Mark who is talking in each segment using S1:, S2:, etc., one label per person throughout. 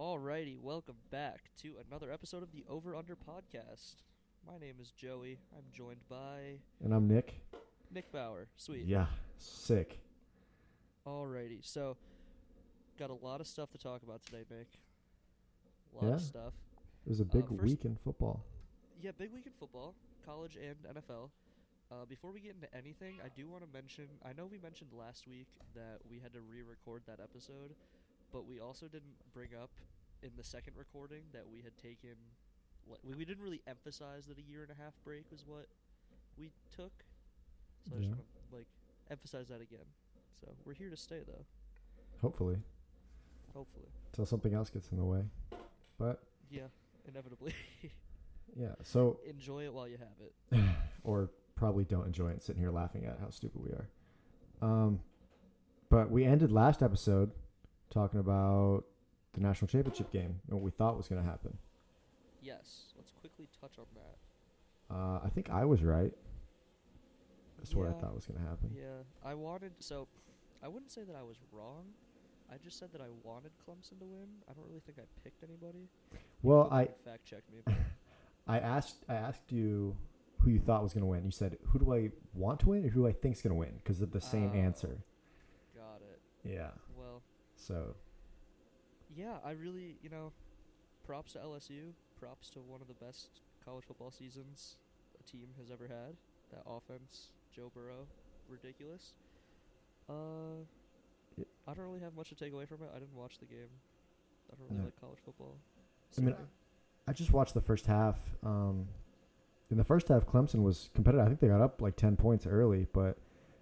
S1: Alrighty, welcome back to another episode of the Over Under Podcast. My name is Joey. I'm joined by
S2: And I'm Nick.
S1: Nick Bauer. Sweet.
S2: Yeah, sick.
S1: Alrighty, so got a lot of stuff to talk about today, Nick. A lot
S2: Yeah.
S1: of stuff.
S2: It was a big
S1: Uh, first-
S2: week in football.
S1: Yeah, big week in football, college and NFL. Uh, before we get into anything, I do want to mention. I know we mentioned last week that we had to re-record that episode, but we also didn't bring up in the second recording that we had taken. We, we didn't really emphasize that a year and a half break was what we took. So I just
S2: Yeah.
S1: want to like emphasize that again. So we're here to stay, though.
S2: Hopefully,
S1: Hopefully,
S2: Until something else gets in the way. But
S1: yeah, inevitably.
S2: yeah, so
S1: Enjoy it while you have it.
S2: or probably don't enjoy it sitting here laughing at how stupid we are. Um, but we ended last episode talking about the national championship game and what we thought was going to happen.
S1: Yes, let's quickly touch on that.
S2: Uh, I think I was right. That's what I thought was going to happen.
S1: Yeah, I wanted so I wouldn't say that I was wrong. I just said that I wanted Clemson to win. I don't really think I picked anybody.
S2: Well, I
S1: fact checked me.
S2: I asked I asked you who you thought was going to win. You said, "Who do I want to win, or who do I think's going to win?" Because of the same
S1: Oh.
S2: answer.
S1: Got it.
S2: Yeah. So
S1: yeah, I really, you know, props to LSU. Props to one of the best college football seasons a team has ever had. That offense, Joe Burrow, ridiculous. Uh, I don't really have much to take away from it. I didn't watch the game. I don't really
S2: No.
S1: like college football.
S2: I mean,
S1: so-
S2: I just watched the first half. Um, in the first half, Clemson was competitive. I think they got up like ten points early, but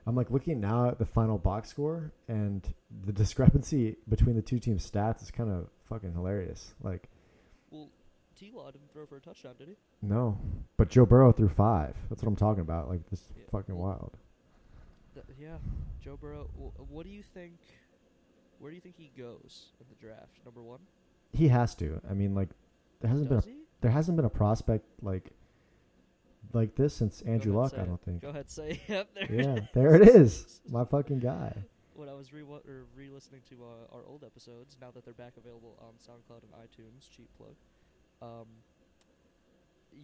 S2: I'm like looking now at the final box score, and the discrepancy between the two teams' stats is kind of fucking hilarious. Like,
S1: well, T. Law didn't throw for a touchdown, did he?
S2: no, but Joe Burrow threw five. That's what I'm talking about. Like, this
S1: Yeah,
S2: fucking wild.
S1: Th- yeah, Joe Burrow. W- what do you think? Where do you think he goes in the draft? Number one.
S2: He has to. I mean, like, there hasn't been a,
S1: he?
S2: there hasn't been a prospect like like this since Andrew Luck. I don't think.
S1: Go ahead, say yep. There
S2: Yeah,
S1: it
S2: there it is. My fucking guy.
S1: When I was re or re-listening to uh, our old episodes, now that they're back available on SoundCloud and iTunes, cheap plug. Um,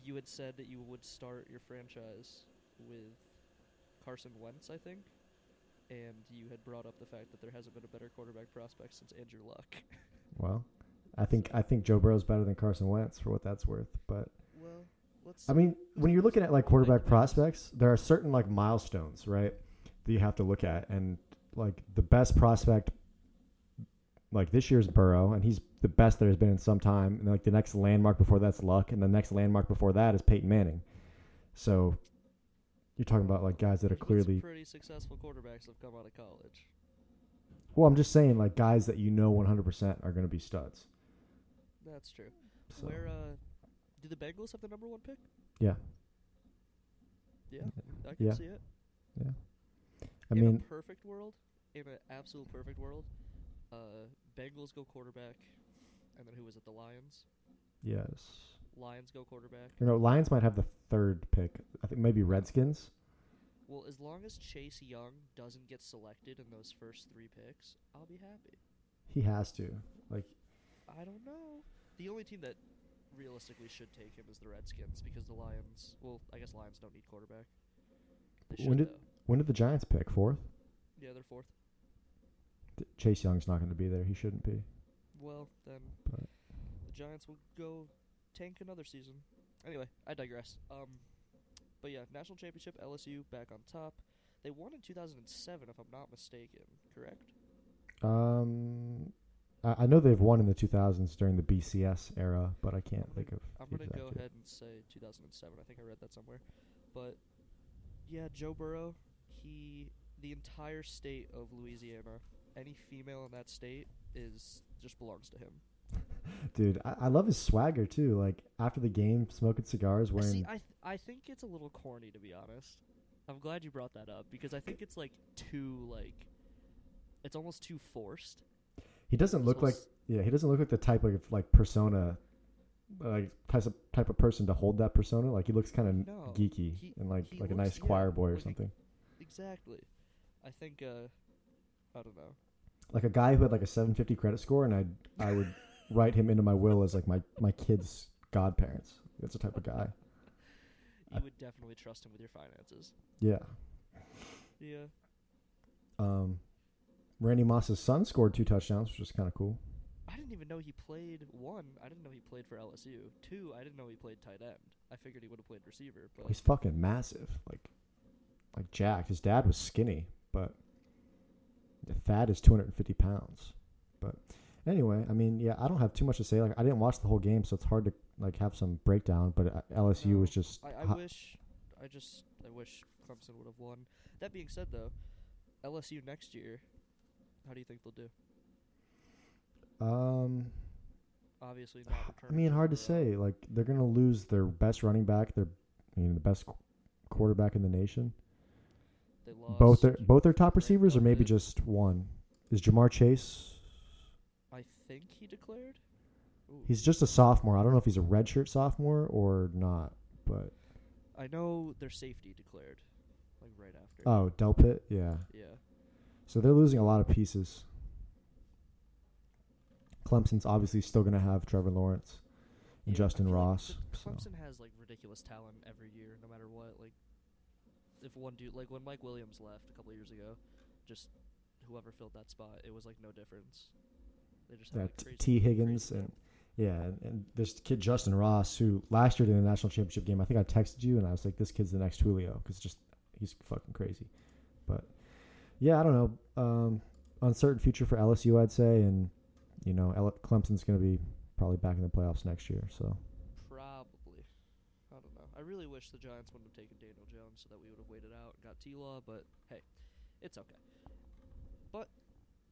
S1: you had said that you would start your franchise with Carson Wentz, I think, and you had brought up the fact that there hasn't been a better quarterback prospect since Andrew Luck.
S2: Well, I think I think Joe Burrow's better than Carson Wentz for what that's worth. But
S1: let's.
S2: I mean, when you're looking at like quarterback prospects, there are certain like milestones, right? That you have to look at, and like the best prospect, like this year's Burrow, and he's the best there has been in some time. And like the next landmark before that's Luck, and the next landmark before that is Peyton Manning. So you're talking about like guys that are clearly
S1: pretty successful quarterbacks have come out of college.
S2: Well, I'm just saying, like guys that you know 100% are going to be studs.
S1: That's true.
S2: So,
S1: Where uh, do the Bengals have the number one pick?
S2: yeah,
S1: Yeah, I can
S2: Yeah.
S1: see it.
S2: yeah. I
S1: in
S2: mean,
S1: a perfect world, in an absolute perfect world, uh, Bengals go quarterback, and then who was it? The Lions.
S2: yes.
S1: Lions go quarterback.
S2: You know, Lions might have the third pick. I think maybe Redskins.
S1: Well, as long as Chase Young doesn't get selected in those first three picks, I'll be happy.
S2: He has to. Like,
S1: I don't know. The only team that realistically should take him is the Redskins because the Lions. Well, I guess Lions don't need quarterback. They
S2: When
S1: should
S2: did-
S1: though.
S2: when did the Giants pick? Fourth.
S1: Yeah, they're fourth.
S2: Th- Chase Young's not going to be there. He shouldn't be.
S1: Well, then
S2: But-
S1: the Giants will go tank another season. Anyway, I digress. Um, but yeah, national championship, LSU back on top. They won in 2007, if I'm not mistaken. Correct?
S2: Um, I, I know they've won in the 2000s during the BCS era, but I can't think of.
S1: I'm gonna go ahead and say 2007. I think I read that somewhere. But yeah, Joe Burrow. He, the entire state of Louisiana, any female in that state is just belongs to him.
S2: Dude, I, I love his swagger too. Like after the game, smoking cigars, wearing.
S1: See, I th- I think it's a little corny to be honest. I'm glad you brought that up because I think it's like too like it's almost too forced.
S2: He doesn't look like Yeah, he doesn't look like the type of like persona, like type of type of person to hold that persona. Like he looks kind of
S1: No,
S2: geeky
S1: he-
S2: and like like a nice
S1: yeah,
S2: choir boy or
S1: like a-
S2: something.
S1: exactly. I think uh I don't know.
S2: Like a guy who had like a 750 credit score, and I I would write him into my will as like my my kid's godparents. That's the type of guy.
S1: You would definitely trust him with your finances.
S2: Yeah.
S1: Yeah.
S2: Um, Randy Moss's son scored two touchdowns, which is kind of cool.
S1: I didn't even know he played one. I didn't know he played for LSU. Two, I didn't know he played tight end. I figured he would have played receiver, but
S2: He's fucking massive, like like Jack. His dad was skinny, but the Thad is 250 pounds. But anyway, I mean, yeah, I don't have too much to say. Like, I didn't watch the whole game, so it's hard to like have some breakdown. But uh, LSU
S1: No,
S2: was just
S1: I, I
S2: hot-
S1: wish, I just, I wish Clemson would have won. That being said, though, LSU next year, how do you think they'll do?
S2: um.
S1: Obviously not.
S2: I mean, hard to say. Like they're gonna lose their best running back, their I mean the best qu- quarterback in the nation.
S1: They lost.
S2: both their both their top receivers, or maybe just one. Is Ja'Marr Chase?
S1: I think he declared. Ooh.
S2: He's just a sophomore. I don't know if he's a redshirt sophomore or not. But
S1: I know their safety declared, like right after.
S2: oh, Delpit, yeah.
S1: Yeah.
S2: So they're losing a lot of pieces. Clemson's obviously still going to have Trevor Lawrence and
S1: Yeah,
S2: Justin
S1: like
S2: Ross. so.
S1: Clemson has like ridiculous talent every year, no matter what. Like, if one dude, like when Mike Williams left a couple of years ago, just whoever filled that spot, it was like no difference. They just had
S2: Yeah,
S1: like,
S2: T-. Higgins and yeah, and, and this kid Justin Ross, who last year did the national championship game. I think I texted you and I was like, "This kid's the next Julio," because just he's fucking crazy. But yeah, I don't know. Um, uncertain future for LSU, I'd say, and you know, L- Clemson's going to be probably back in the playoffs next year. So
S1: Probably. I don't know. I really wish the Giants wouldn't have taken Daniel Jones so that we would have waited out and got T Law, but hey, it's okay. But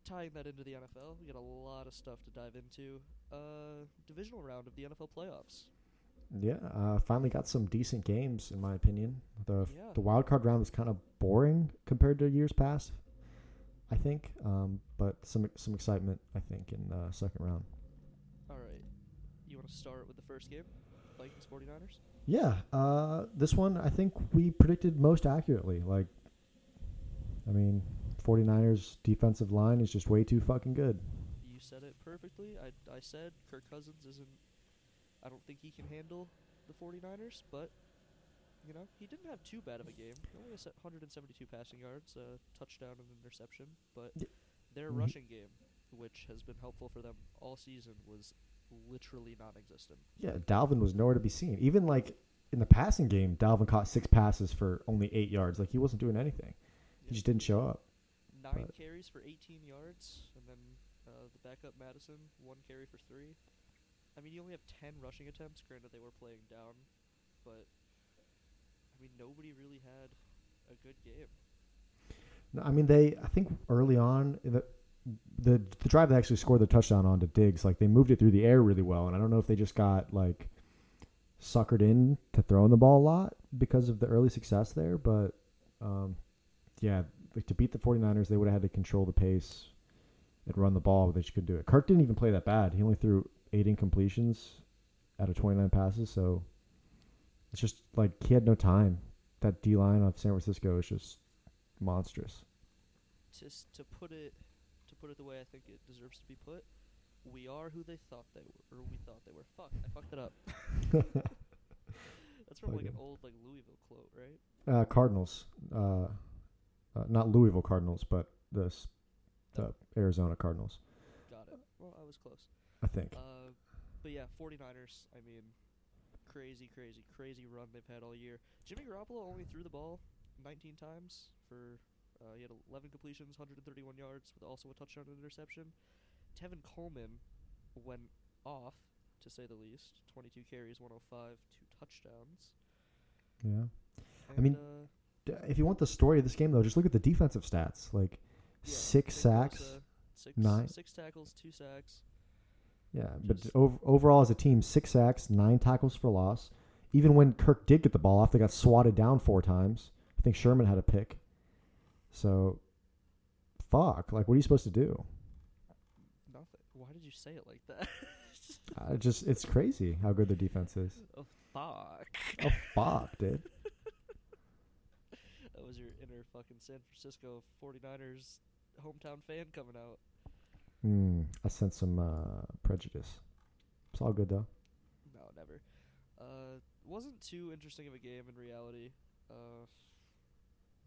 S1: tying that into the NFL, we got a lot of stuff to dive into. Uh, divisional round of the NFL playoffs.
S2: Yeah, uh, finally got some decent games in my opinion. The
S1: Yeah.
S2: the wild card round was kind of boring compared to years past. I think, um, but some some excitement I think in the second round.
S1: All right. You want to start with the first game? Vikings 49ers?
S2: Yeah, uh, this one I think we predicted most accurately. Like, I mean, 49ers defensive line is just way too fucking good.
S1: You said it perfectly. I, I said Kirk Cousins isn't. I don't think he can handle the 49ers, but, you know, he didn't have too bad of a game. He only has 172 passing yards, a touchdown, and an interception, but their
S2: Mhm.
S1: rushing game, which has been helpful for them all season, was literally non existent.
S2: Yeah, Dalvin was nowhere to be seen. Even like in the passing game, Dalvin caught six passes for only eight yards. Like he wasn't doing anything. He just didn't show up.
S1: Nine
S2: but-
S1: carries for 18 yards, and then uh, the backup Mattison, one carry for three. I mean, you only have 10 rushing attempts. Granted, they were playing down, but I mean, nobody really had a good game.
S2: No, I mean they. I think early on the. The, the drive they actually scored the touchdown on to Diggs, like they moved it through the air really well, and I don't know if they just got like suckered in to throwing the ball a lot because of the early success there, but um, yeah, like to beat the 49ers, they would have had to control the pace and run the ball, but they just couldn't do it. Kirk didn't even play that bad. He only threw eight incompletions out of 29 passes, so it's just like he had no time. That D line of San Francisco is just monstrous.
S1: Just to put it, to put it the way I think it deserves to be put, we are who they thought they were, or we thought they were. Fuck, I fucked it up. That's from like an old like Louisville quote, right?
S2: Uh, Cardinals, uh, uh, not Louisville Cardinals, but the Arizona Cardinals,
S1: Got it. Well, I was close.
S2: I think.
S1: Uh, but yeah, 49ers, I mean, crazy, crazy, crazy run they've had all year. Jimmy Garoppolo only threw the ball 19 times for, uh, he had 11 completions, 131 yards, with also a touchdown and interception. Tevin Coleman went off, to say the least. 22 carries, 105, two touchdowns.
S2: yeah.
S1: And,
S2: mean,
S1: uh,
S2: D- If you want the story of this game, though, just look at the defensive stats. Like
S1: yeah,
S2: six sacks.
S1: Six,
S2: nine-
S1: six tackles, two sacks.
S2: Yeah, but
S1: Just-
S2: ov- overall as a team, six sacks, nine tackles for loss. Even when Kirk did get the ball off, they got swatted down four times. I think Sherman had a pick. So, fuck. Like, what are you supposed to do?
S1: Nothing. Why did you say it like that?
S2: Uh, just it's crazy how good their defense is.
S1: oh, fuck.
S2: Oh fuck, dude.
S1: That was your inner fucking San Francisco 49ers hometown fan coming out.
S2: Hmm. I sense some uh, prejudice. It's all good though.
S1: No, never. Uh, wasn't too interesting of a game in reality. Uh,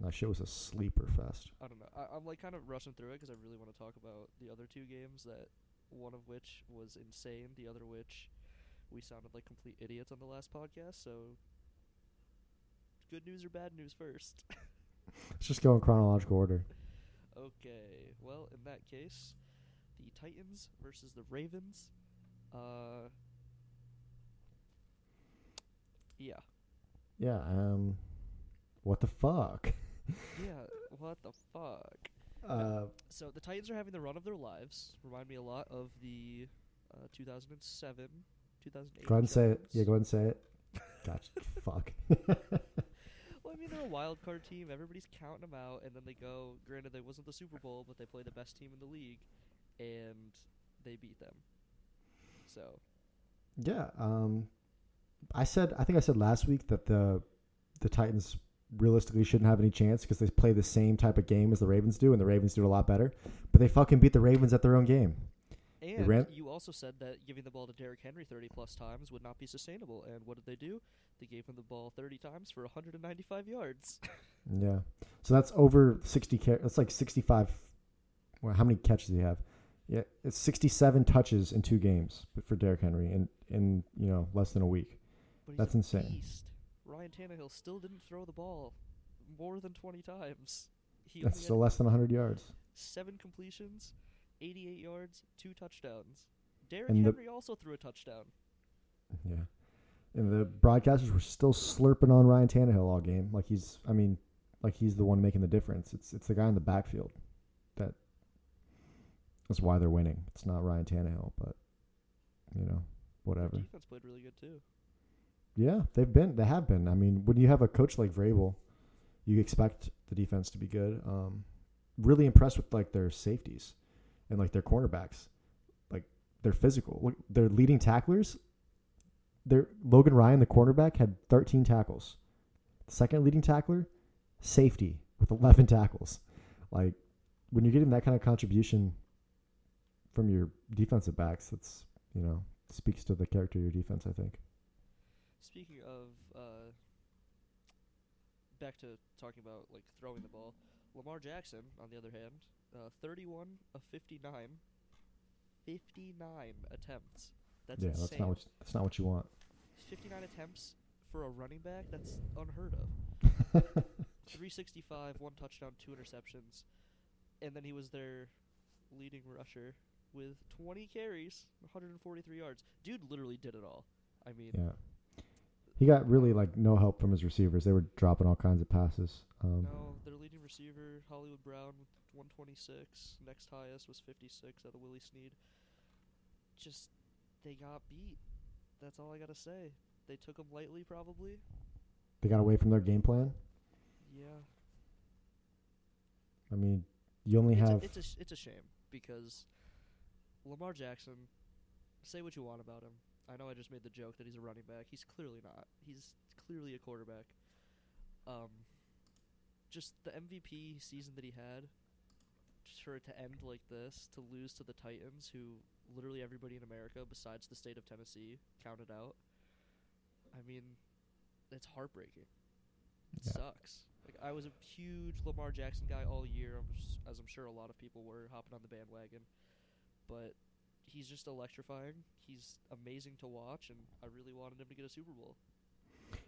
S2: That shit was a sleeper fest.
S1: I don't know. I, I'm like kind of rushing through it 'cause I really want to talk about the other two games. That one of which was insane, the other which we sounded like complete idiots on the last podcast. So, good news or bad news first?
S2: Let's just go in chronological order.
S1: okay. Well, in that case, the Titans versus the Ravens. Uh. Yeah.
S2: Yeah. Um. What the fuck?
S1: Yeah. What the fuck?
S2: Uh.
S1: So the Titans are having the run of their lives. Remind me a lot of the uh, 2007, 2008.
S2: Go ahead and say it. Yeah. Go ahead and say it. Gotcha. fuck.
S1: Well, I mean they're a wild card team. Everybody's counting them out, and then they go. Granted, they wasn't the Super Bowl, but they play the best team in the league, and they beat them. So
S2: Yeah. Um, I said I think I said last week that the the Titans realistically shouldn't have any chance because they play the same type of game as the Ravens do, and the Ravens do it a lot better. But they fucking beat the Ravens at their own game.
S1: and
S2: ran-
S1: you also said that giving the ball to Derrick Henry 30 plus times would not be sustainable. And what did they do? They gave him the ball 30 times for 195 yards.
S2: Yeah. So that's over sixty. Ca- that's like sixty-five. Well, how many catches do you have? Yeah, it's sixty-seven touches in two games for Derrick Henry in in you know less than a week.
S1: But
S2: That's insane.
S1: Beast. Ryan Tannehill still didn't throw the ball more than 20 times. He
S2: That's still less than hundred yards.
S1: seven completions, 88 yards, two touchdowns. Derrick
S2: And the-
S1: Henry also threw a touchdown.
S2: Yeah. And the broadcasters were still slurping on Ryan Tannehill all game, like he's. I mean, like he's the one making the difference. It's it's the guy in the backfield. That's why they're winning. It's not Ryan Tannehill, but you know, whatever.
S1: Defense played really good too.
S2: Yeah, they've been. They have been. I mean, when you have a coach like Vrabel, you expect the defense to be good. Um, really impressed with like their safeties and like their cornerbacks, like they're physical. Their leading tacklers. Their Logan Ryan, the cornerback, had 13 tackles. Second leading tackler, safety with 11 tackles. Like when you're getting that kind of contribution from your defensive backs, that's you know speaks to the character of your defense. I think.
S1: Speaking of, uh, back to talking about like throwing the ball, Lamar Jackson, on the other hand, uh, 31 of 59, 59 attempts. That's
S2: yeah,
S1: insane.
S2: that's not what that's not what you want.
S1: 59 attempts for a running back. That's unheard of. 365, one touchdown, two interceptions, and then he was their leading rusher with 20 carries, 143 yards. Dude literally did it all. I mean,
S2: yeah, he got really like no help from his receivers. They were dropping all kinds of passes. Um,
S1: no, their leading receiver Hollywood Brown with 126. Next highest was 56 out of Willie Snead. Just they got beat. That's all I gotta say. They took them lightly, probably.
S2: They got away from their game plan.
S1: Yeah.
S2: I mean, you only
S1: it's
S2: have
S1: A, it's a sh- it's a shame because Lamar Jackson. Say what you want about him. I know I just made the joke that he's a running back. He's clearly not. He's clearly a quarterback. Um, just the MVP season that he had, just for it to end like this, to lose to the Titans, who literally everybody in America besides the state of Tennessee counted out. I mean, it's heartbreaking. It
S2: Yeah.
S1: sucks. Like I was a huge Lamar Jackson guy all year, as I'm sure a lot of people were hopping on the bandwagon. But he's just electrifying. He's amazing to watch, and I really wanted him to get a Super Bowl.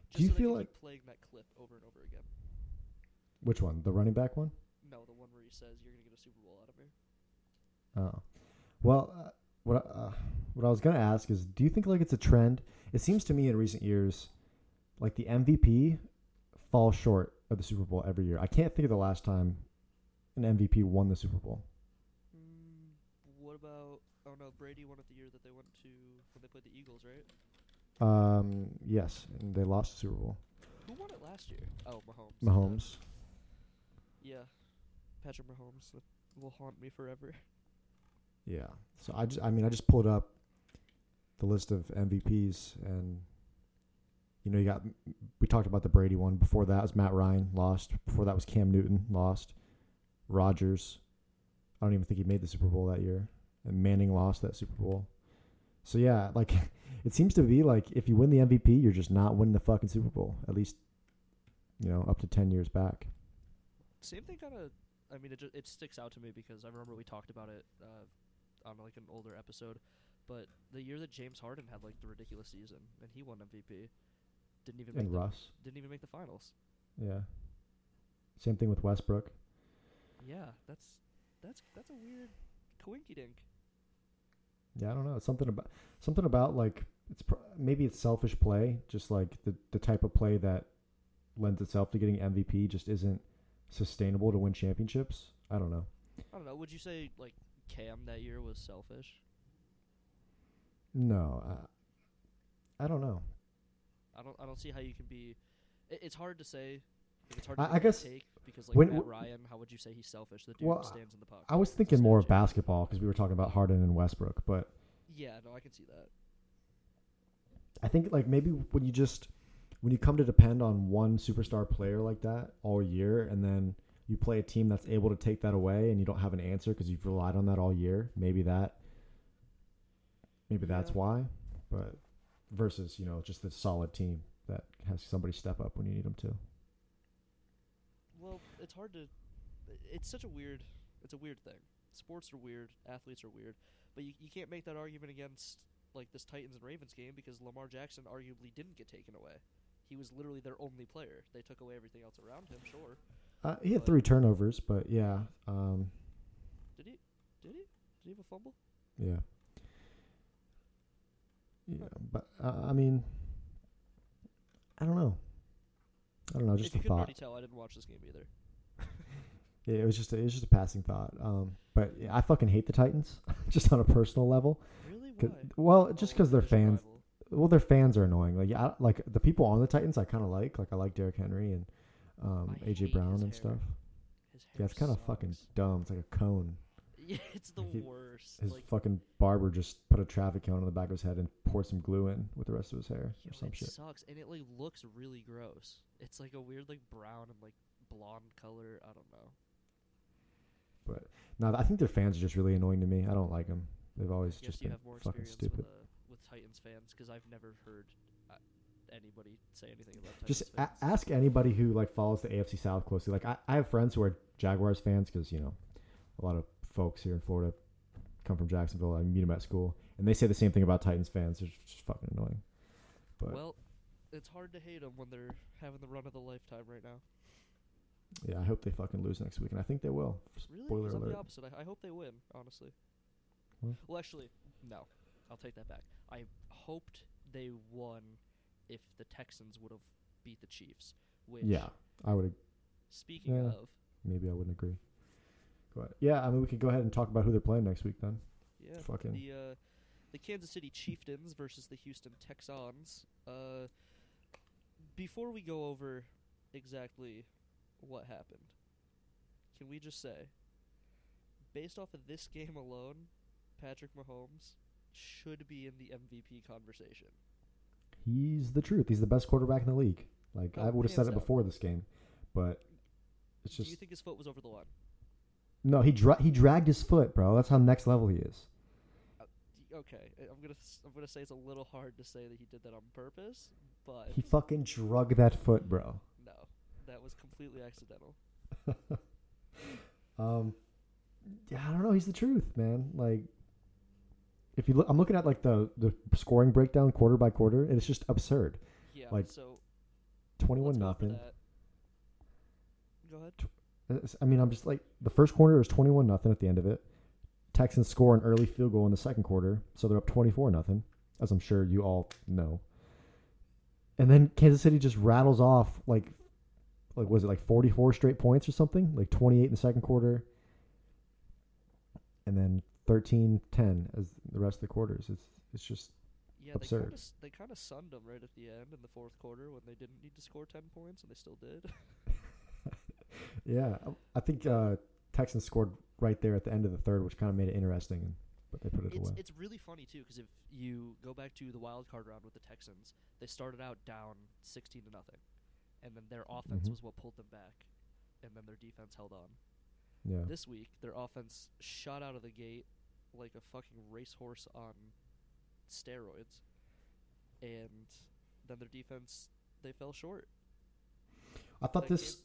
S1: Just
S2: you
S1: so
S2: feel like-
S1: playing that clip over and over again?
S2: which one? The running back one.
S1: No, the one where he says you're gonna get a Super Bowl out of me.
S2: Oh, well, uh, what uh, what I was gonna ask is, do you think like it's a trend? It seems to me in recent years, like the MVP falls short of the Super Bowl every year. I can't think of the last time an MVP won the Super Bowl.
S1: Oh Brady won it the year that they went to when they played the Eagles, right?
S2: Um, yes, and they lost the Super Bowl.
S1: Who won it last year? Oh, Mahomes.
S2: Mahomes.
S1: Yeah, Patrick Mahomes that will haunt me forever.
S2: Yeah. So I just, I mean, I just pulled up the list of MVPs, and you know, you got we talked about the Brady one. Before that was Matt Ryan, lost. Before that was Cam Newton, lost. Rodgers. I don't even think he made the Super Bowl that year. And Manning lost that Super Bowl. So yeah, like it seems to be like if you win the MVP, you're just not winning the fucking Super Bowl. At least, you know, up to ten years back.
S1: Same thing kind of. I mean, it ju- it sticks out to me because I remember we talked about it uh, on like an older episode. But the year that James Harden had like the ridiculous season and he won MVP, didn't even
S2: And
S1: make the,
S2: Russ,
S1: didn't even make the finals.
S2: yeah. Same thing with Westbrook.
S1: Yeah, that's that's that's a weird coinky dink.
S2: Yeah, I don't know. It's something about something about like it's pr- maybe it's selfish play, just like the the type of play that lends itself to getting MVP just isn't sustainable to win championships. I don't know.
S1: I don't know. Would you say like Cam that year was selfish?
S2: No, I, I don't know.
S1: I don't. I don't see how you can be. It, it's hard to say. It's hard.
S2: I-
S1: To
S2: I guess
S1: take because like
S2: when-
S1: Matt Ryan, how would you say he's selfish? The dude
S2: Well,
S1: stands in the puck.
S2: I was thinking more of basketball because we were talking about Harden and Westbrook, but
S1: Yeah, no, I can see that.
S2: I think like maybe when you just when you come to depend on one superstar player like that all year, and then you play a team that's able to take that away, and you don't have an answer because you've relied on that all year. Maybe that, maybe that's why. But versus you know just the solid team that has somebody step up when you need them to.
S1: It's hard to. It's such a weird. It's a weird thing. Sports are weird. Athletes are weird. But you you can't make that argument against like this Titans and Ravens game because Lamar Jackson arguably didn't get taken away. He was literally their only player. They took away everything else around him. Sure.
S2: Uh, he had
S1: But-
S2: three turnovers, but yeah, um,
S1: Did he? Did he? Did he have a fumble?
S2: yeah, yeah. But uh, I mean, I don't know. I don't know. Just
S1: if you
S2: a
S1: couldn't
S2: thought.
S1: already tell, I didn't watch this game either.
S2: Yeah, it was just a, it was just a passing thought. Um, but yeah, I fucking hate the Titans, just on a personal level.
S1: Really?
S2: 'Cause-
S1: Why?
S2: well, just because their
S1: division
S2: fans,
S1: rival.
S2: well, their fans are annoying. Like, yeah, I- like the people on the Titans, I kind of like. Like, I like Derrick Henry and um, AJ Brown and
S1: hair.
S2: stuff. Yeah, it's kind of fucking dumb. It's like a cone.
S1: Yeah, it's the
S2: he-
S1: worst.
S2: His
S1: like,
S2: fucking barber just put a traffic cone on the back of his head and poured some glue in with the rest of his hair
S1: yo,
S2: or some
S1: it
S2: shit.
S1: sucks, and it like looks really gross. It's like a weird like brown and like blonde color. I don't know.
S2: But no, I think their fans are just really annoying to me. I don't like them. They've always just been fucking stupid.
S1: with uh, with Titans fans because I've never heard uh, anybody say anything about Titans
S2: just a- ask anybody who like follows the AFC South closely. Like I, I have friends who are Jaguars fans because you know a lot of folks here in Florida come from Jacksonville. I meet them at school, and they say the same thing about Titans fans. They're just fucking annoying. But
S1: well, it's hard to hate them when they're having the run of the lifetime right now.
S2: Yeah, I hope they fucking lose next week, and I think they will.
S1: Really?
S2: Spoiler
S1: I'm
S2: alert.
S1: the opposite. I, I hope they win. Honestly.
S2: Well.
S1: Well, actually, no. I'll take that back. I hoped they won if the Texans would have beat the Chiefs. Which,
S2: Yeah, I would.
S1: Speaking
S2: Yeah.
S1: of,
S2: Maybe I wouldn't agree. But yeah, I mean, we could go ahead and talk about who they're playing next week then.
S1: yeah,
S2: Fucking-
S1: the uh, the Kansas City Chieftains versus the Houston Texans. Uh, before we go over exactly what happened, can we just say, based off of this game alone, Patrick Mahomes should be in the MVP conversation.
S2: He's the truth. He's the best quarterback in the league. Like I
S1: Oh,
S2: would have said it
S1: down.
S2: before this game, but it's just.
S1: Do you think his foot was over the line?
S2: no. He dra- he dragged his foot, bro. That's how next level he is.
S1: Uh, D- Okay, I- I'm gonna I'm gonna say it's a little hard to say that he did that on purpose, but
S2: He fucking drug that foot, bro.
S1: That was completely accidental.
S2: Um, yeah, I don't know. He's the truth, man. Like, if you look, I'm looking at like the the scoring breakdown quarter by quarter, and it's just absurd.
S1: Yeah,
S2: Like,
S1: so
S2: Twenty-one
S1: let's go over
S2: nothing.
S1: Go ahead.
S2: I mean, I'm just like the first quarter is 21 nothing at the end of it. Texans score an early field goal in the second quarter, so they're up 24 nothing, as I'm sure you all know. And then Kansas City just rattles off like like was it like 44 straight points or something? Like 28 in the second quarter. And then 13-10 as the rest of the quarters. It's it's just
S1: Yeah,
S2: absurd.
S1: they kind of they kind of sunned them right at the end in the fourth quarter when they didn't need to score ten points and they still did.
S2: yeah, I- I think uh Texans scored right there at the end of the third, which kind of made it interesting, but they put it
S1: it's
S2: away.
S1: it's really funny too because if you go back to the wild card round with the Texans, they started out down sixteen to nothing, and then their offense
S2: Mhm.
S1: was what pulled them back, and then their defense held on.
S2: Yeah.
S1: This week, their offense shot out of the gate like a fucking racehorse on steroids, and then their defense they fell short.
S2: I thought
S1: Like,
S2: this,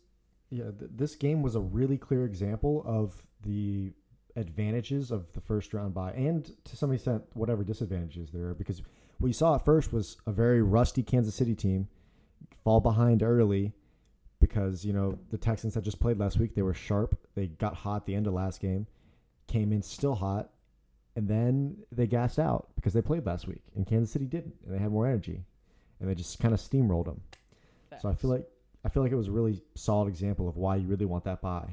S2: yeah, th- this game was a really clear example of the advantages of the first round bye, and to some extent, whatever disadvantages there are. Because what you saw at first was a very rusty Kansas City team fall behind early because you know the Texans had just played last week. They were sharp. They got hot at the end of last game, came in still hot, and then they gassed out because they played last week, and Kansas City didn't, and they had more energy, and they just kind of steamrolled them. So I feel like I feel like it was a really solid example of why you really want that buy.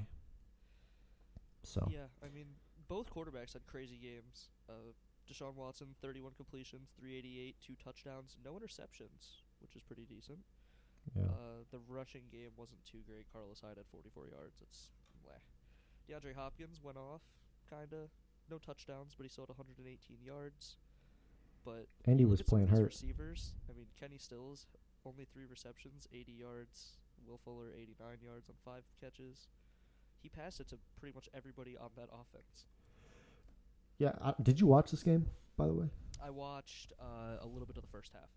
S2: So
S1: Yeah, I mean, both quarterbacks had crazy games. Uh, Deshaun Watson, 31 completions, 388, two touchdowns, no interceptions, which is pretty decent.
S2: Yeah,
S1: Uh, the rushing game wasn't too great. Carlos Hyde had 44 yards. It's meh. DeAndre Hopkins went off, kinda. No touchdowns, but he still had 118 yards. But
S2: and he was
S1: of
S2: playing hurt.
S1: Receivers. I mean, Kenny Stills only three receptions, 80 yards. Will Fuller 89 yards on five catches. He passed it to pretty much everybody on that offense.
S2: Yeah, I, did you watch this game by the way?
S1: I watched uh, a little bit of the first half.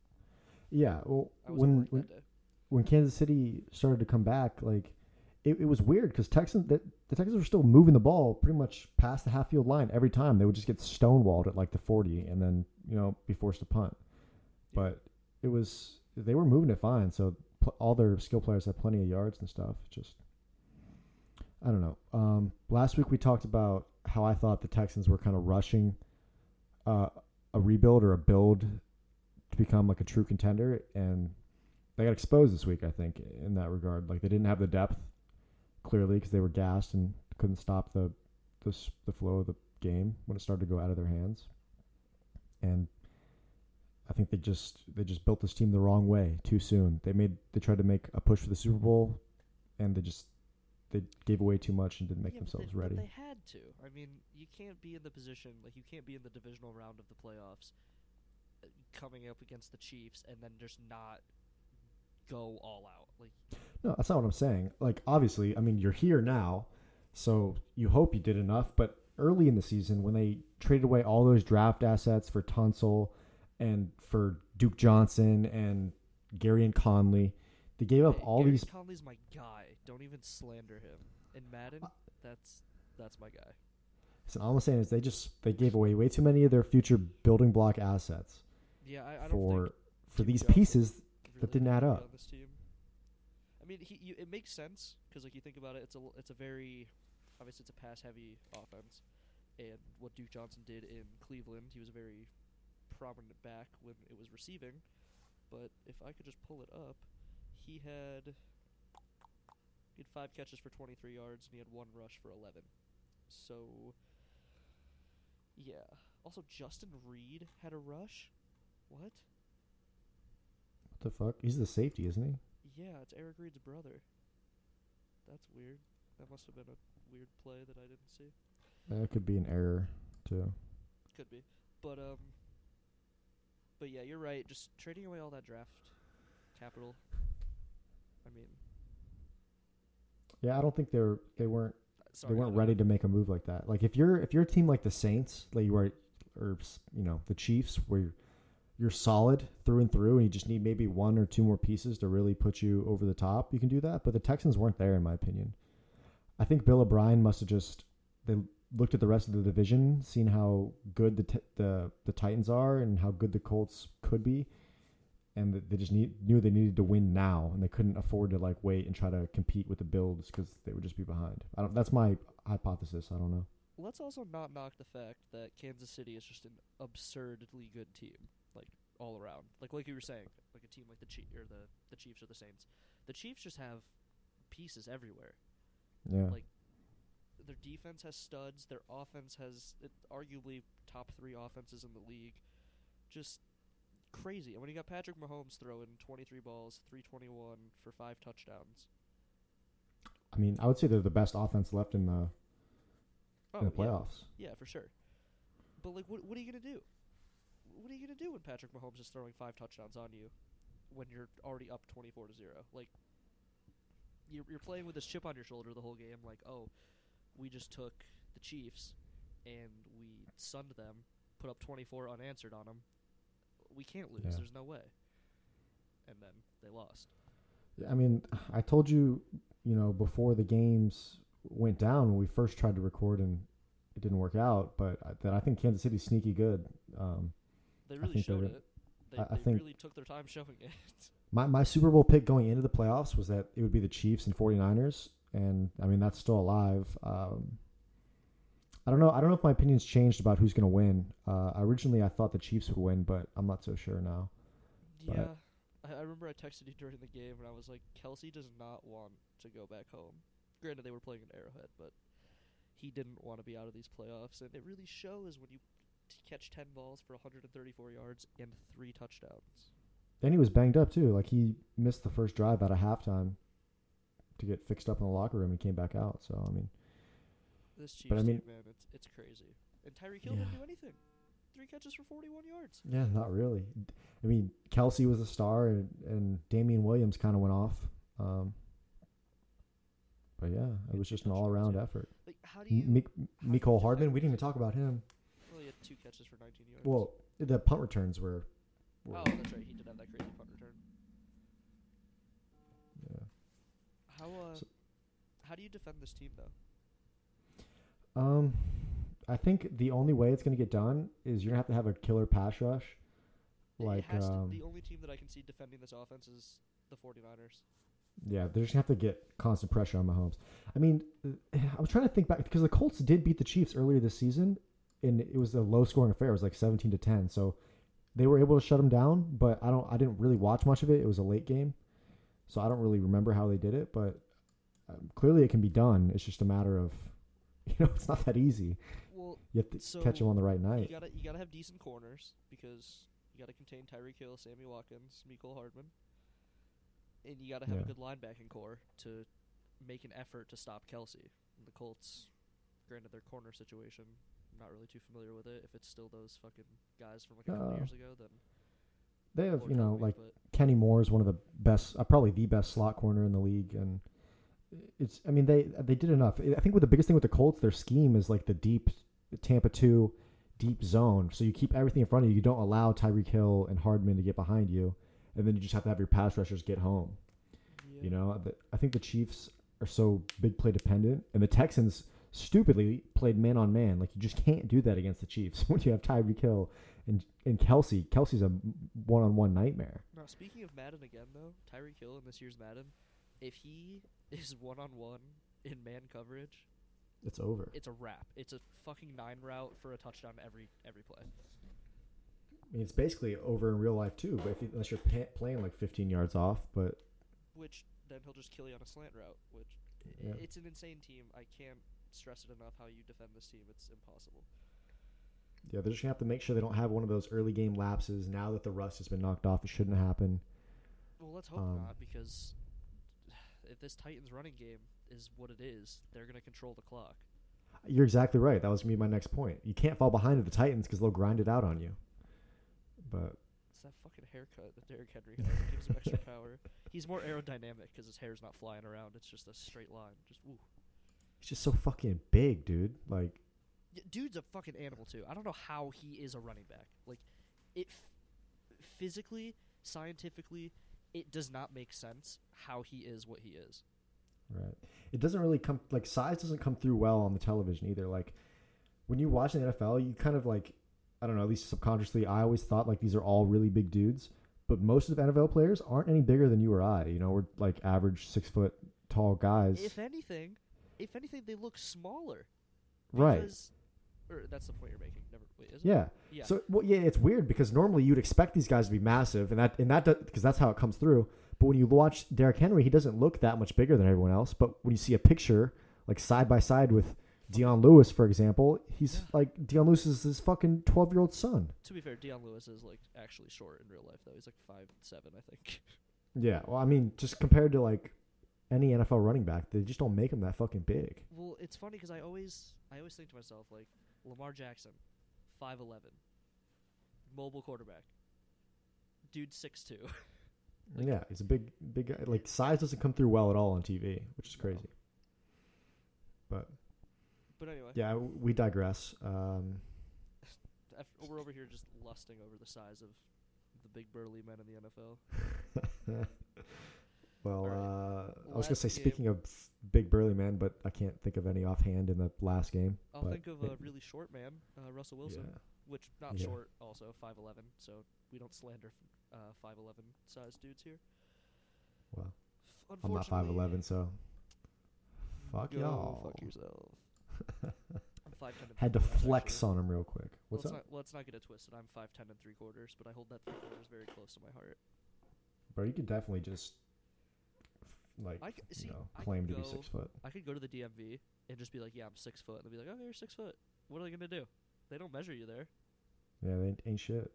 S2: Yeah, well,
S1: I was at
S2: when when
S1: that day.
S2: When Kansas City started to come back, like it, it was weird because Texans the, the Texans were still moving the ball pretty much past the half field line every time. They would just get stonewalled at like the forty, and then you know be forced to punt. But it was they were moving it fine. So pl- all their skill players had plenty of yards and stuff. Just I don't know. Um, last week we talked about how I thought the Texans were kind of rushing uh, a rebuild or a build to become like a true contender, and they got exposed this week. I think in that regard, like they didn't have the depth clearly because they were gassed and couldn't stop the the the flow of the game when it started to go out of their hands, and I think they just they just built this team the wrong way too soon. They made they tried to make a push for the Super Bowl, and they just they gave away too much and didn't make
S1: Yeah,
S2: themselves
S1: they,
S2: ready.
S1: They had to. I mean, you can't be in the position like you can't be in the divisional round of the playoffs, uh, coming up against the Chiefs, and then just not go all out. Like,
S2: No, that's not what I'm saying. Like, obviously, I mean, you're here now, so you hope you did enough. But early in the season, when they traded away all those draft assets for Tunsil and for Duke Johnson and Gary and Conley, they gave up
S1: hey,
S2: all
S1: Gary
S2: these.
S1: Conley's my guy. Don't even slander him. In Madden,
S2: Uh,
S1: that's that's my guy.
S2: So all I'm saying is they just they gave away way too many of their future building block assets
S1: Yeah, I, I don't
S2: for
S1: think
S2: for
S1: Duke
S2: these
S1: Johnson
S2: pieces.
S1: Really
S2: didn't add up.
S1: This team. I mean, he, you, it makes sense because like you think about it, it's a it's a very obviously it's a pass heavy offense, and what Duke Johnson did in Cleveland, he was a very prominent back when it was receiving. But if I could just pull it up, he had he had five catches for 23 yards and he had one rush for 11. So yeah. Also, Justin Reid had a rush. What?
S2: The fuck? He's the safety, isn't he?
S1: Yeah, it's Eric Reid's brother. That's weird. That must have been a weird play that I didn't see.
S2: That could be an error too.
S1: Could be. But um But yeah, you're right. Just trading away all that draft capital. I mean,
S2: Yeah, I don't think they're they weren't
S1: uh, sorry.
S2: they weren't ready to make a move like that. Like if you're if you're a team like the Saints, like you are, or you know the Chiefs, where you're, solid through and through, and you just need maybe one or two more pieces to really put you over the top, you can do that. But the Texans weren't there, in my opinion. I think Bill O'Brien must have just they looked at the rest of the division, seen how good the the the Titans are and how good the Colts could be, and they just need, knew they needed to win now, and they couldn't afford to like wait and try to compete with the Bills because they would just be behind. I don't. That's my hypothesis. I don't know.
S1: Let's also not knock the fact that Kansas City is just an absurdly good team, all around. Like like you were saying, like a team like the Chief or the the Chiefs or the Saints. The Chiefs just have pieces everywhere.
S2: Yeah.
S1: Like, Their defense has studs. Their offense has it, arguably top three offenses in the league. Just crazy. And when you got Patrick Mahomes throwing 23 balls, 321 for five touchdowns.
S2: I mean, I would say they're the best offense left in the
S1: Oh,
S2: in the oh,
S1: yeah.
S2: playoffs.
S1: Yeah, for sure. But like, what what are you gonna do? What are you gonna do when Patrick Mahomes is throwing five touchdowns on you when you're already up twenty four to zero? Like, you're you're playing with this chip on your shoulder the whole game. Like, oh, we just took the Chiefs, and we sunned them, put up 24 unanswered on them. We can't lose.
S2: Yeah.
S1: There's no way. And then they lost.
S2: I mean, I told you, you know, before the games went down when we first tried to record and it didn't work out, but I, that I think Kansas City's sneaky good. Um,
S1: They
S2: I
S1: really showed it. They,
S2: I- I
S1: they
S2: think-
S1: really took their time showing it.
S2: my my Super Bowl pick going into the playoffs was that it would be the Chiefs and 49ers, and I mean that's still alive. Um, I don't know. I don't know if my opinion's changed about who's going to win. Uh, originally, I thought the Chiefs would win, but I'm not so sure now. But-
S1: yeah. I, I remember I texted you during the game and I was like, Kelce does not want to go back home. Granted, they were playing an Arrowhead, but he didn't want to be out of these playoffs. And it really shows when you catch 10 balls for 134 yards and three touchdowns.
S2: And he was banged up too. Like he missed the first drive out of halftime to get fixed up in the locker room and came back out. So I mean,
S1: This Chiefs
S2: But I mean-
S1: team, man, it's it's crazy. And Tyreek Hill
S2: Yeah.
S1: didn't do anything. Three catches for 41 yards.
S2: yeah, not really. I mean, Kelce was a star, and, and Damien Williams kind of went off. Um, but yeah, it was just an all around effort.
S1: Like, how do you?
S2: M- Mik-
S1: how do you
S2: Mecole Hardman, we didn't even talk about him.
S1: Two catches for 19 yards.
S2: Well, the punt returns were. were
S1: oh, that's right. He did have that crazy punt return.
S2: yeah.
S1: How uh,
S2: So-
S1: how do you defend this team though?
S2: Um, I think the only way it's going to get done is you're gonna have to have a killer pass rush. Like,
S1: it
S2: um,
S1: to, the only team that I can see defending this offense is the 49ers.
S2: Yeah, they're just gonna have to get constant pressure on Mahomes. I mean, uh, I was trying to think back because the Colts did beat the Chiefs earlier this season, and it was a low scoring affair. It was like seventeen to ten, so they were able to shut them down. But I don't, I didn't really watch much of it. It was a late game, so I don't really remember how they did it. But um, clearly, it can be done. It's just a matter of, you know, it's not that easy.
S1: Well,
S2: You have to catch them on the right
S1: you
S2: night.
S1: gotta you gotta have decent corners because you gotta contain Tyreek Hill, Sammy Watkins, Mecole Hardman, and you gotta have
S2: Yeah.
S1: a good linebacking core to make an effort to stop Kelce. And the Colts, granted their corner situation, not really too familiar with it. If it's still those fucking guys from like a couple
S2: Uh,
S1: years ago, then
S2: They have, you know, like
S1: but
S2: Kenny Moore is one of the best, uh, probably the best slot corner in the league, and it's. I mean, they they did enough. I think with the biggest thing with the Colts, their scheme is like the deep Tampa two, deep zone. So you keep everything in front of you. You don't allow Tyreek Hill and Hardman to get behind you, and then you just have to have your pass rushers get home.
S1: yeah.
S2: You know, the, I think the Chiefs are so big play dependent, and the Texans stupidly played man on man. Like you just can't do that against the Chiefs when you have Tyreek Hill and and Kelce. Kelce's a one on one nightmare.
S1: Now, speaking of Madden again, though, Tyreek Hill in this year's Madden, if he is one on one in man coverage,
S2: It's over.
S1: it's a wrap. It's a fucking nine route for a touchdown every every play.
S2: I mean, it's basically over in real life too, but if you, unless you're pa- playing like 15 yards off. But
S1: Which then he'll just kill you on a slant route. Which
S2: Yeah.
S1: it's an insane team. I can't stress it enough how you defend this team. It's impossible.
S2: yeah, they're just gonna have to make sure they don't have one of those early game lapses. Now that the rust has been knocked off, it shouldn't happen.
S1: Well, let's hope
S2: Um,
S1: not because if this Titans running game is what it is, they're gonna control the clock.
S2: You're exactly right. That was gonna be my next point. You can't fall behind to the Titans because they'll grind it out on you. But
S1: It's that fucking haircut that Derrick Henry has gives him extra power. He's more aerodynamic because his hair's not flying around. It's just a straight line. Just woo.
S2: He's just so fucking big, dude. Like,
S1: Dude's a fucking animal too. I don't know how he is a running back. Like, it f- physically, scientifically, it does not make sense how he is what he is.
S2: Right. It doesn't really come like size doesn't come through well on the television either. Like when you watch the NFL, you kind of like I don't know, at least subconsciously, I always thought like these are all really big dudes, but most of the NFL players aren't any bigger than you or I. You know, we're like average six foot tall guys.
S1: If anything, if anything, they look smaller.
S2: right.
S1: Or that's the point you're making. Never. Wait?
S2: Yeah.
S1: Yeah.
S2: So well, yeah, it's weird because normally you'd expect these guys to be massive, and that and that because that's how it comes through. But when you watch Derrick Henry, he doesn't look that much bigger than everyone else. But when you see a picture like side by side with Dion Lewis, for example, he's
S1: Yeah.
S2: like Dion Lewis is his fucking twelve year old son.
S1: to be fair, Dion Lewis is like actually short in real life though. He's like five seven, I think.
S2: Yeah. Well, I mean, just compared to like any NFL running back, they just don't make him that fucking big.
S1: Well, it's funny because I always, I always think to myself like Lamar Jackson, five eleven, mobile quarterback, dude six two. Like-
S2: yeah, he's a big, big guy. Like size doesn't come through well at all on TV, which is
S1: No.
S2: crazy. But
S1: But anyway,
S2: Yeah, we digress. Um,
S1: we're over here just lusting over the size of the big burly men in the NFL.
S2: well,
S1: right.
S2: uh, I was gonna say
S1: game.
S2: speaking of big burly men, but I can't think of any offhand in the last game.
S1: I'll think of a really short man, uh, Russell Wilson,
S2: Yeah.
S1: which not
S2: Yeah.
S1: short, also five eleven. So we don't slander uh, five eleven size dudes here.
S2: Well, I'm not five eleven, so fuck y'all.
S1: Fuck yourself. I'm five ten.
S2: Had to flex on him real quick. What's
S1: let's
S2: up,
S1: Not, let's not get it twisted. I'm five ten and three quarters, but I hold that three quarters very close to my heart.
S2: bro? You could definitely just like
S1: I c- see,
S2: you know
S1: I
S2: claim
S1: could
S2: to be
S1: go-
S2: six foot.
S1: I could go to the DMV and just be like, "Yeah, I'm six foot," and they'll be like, "Okay, you're six foot. What are they gonna do? They don't measure you there."
S2: Yeah, they ain't, ain't shit.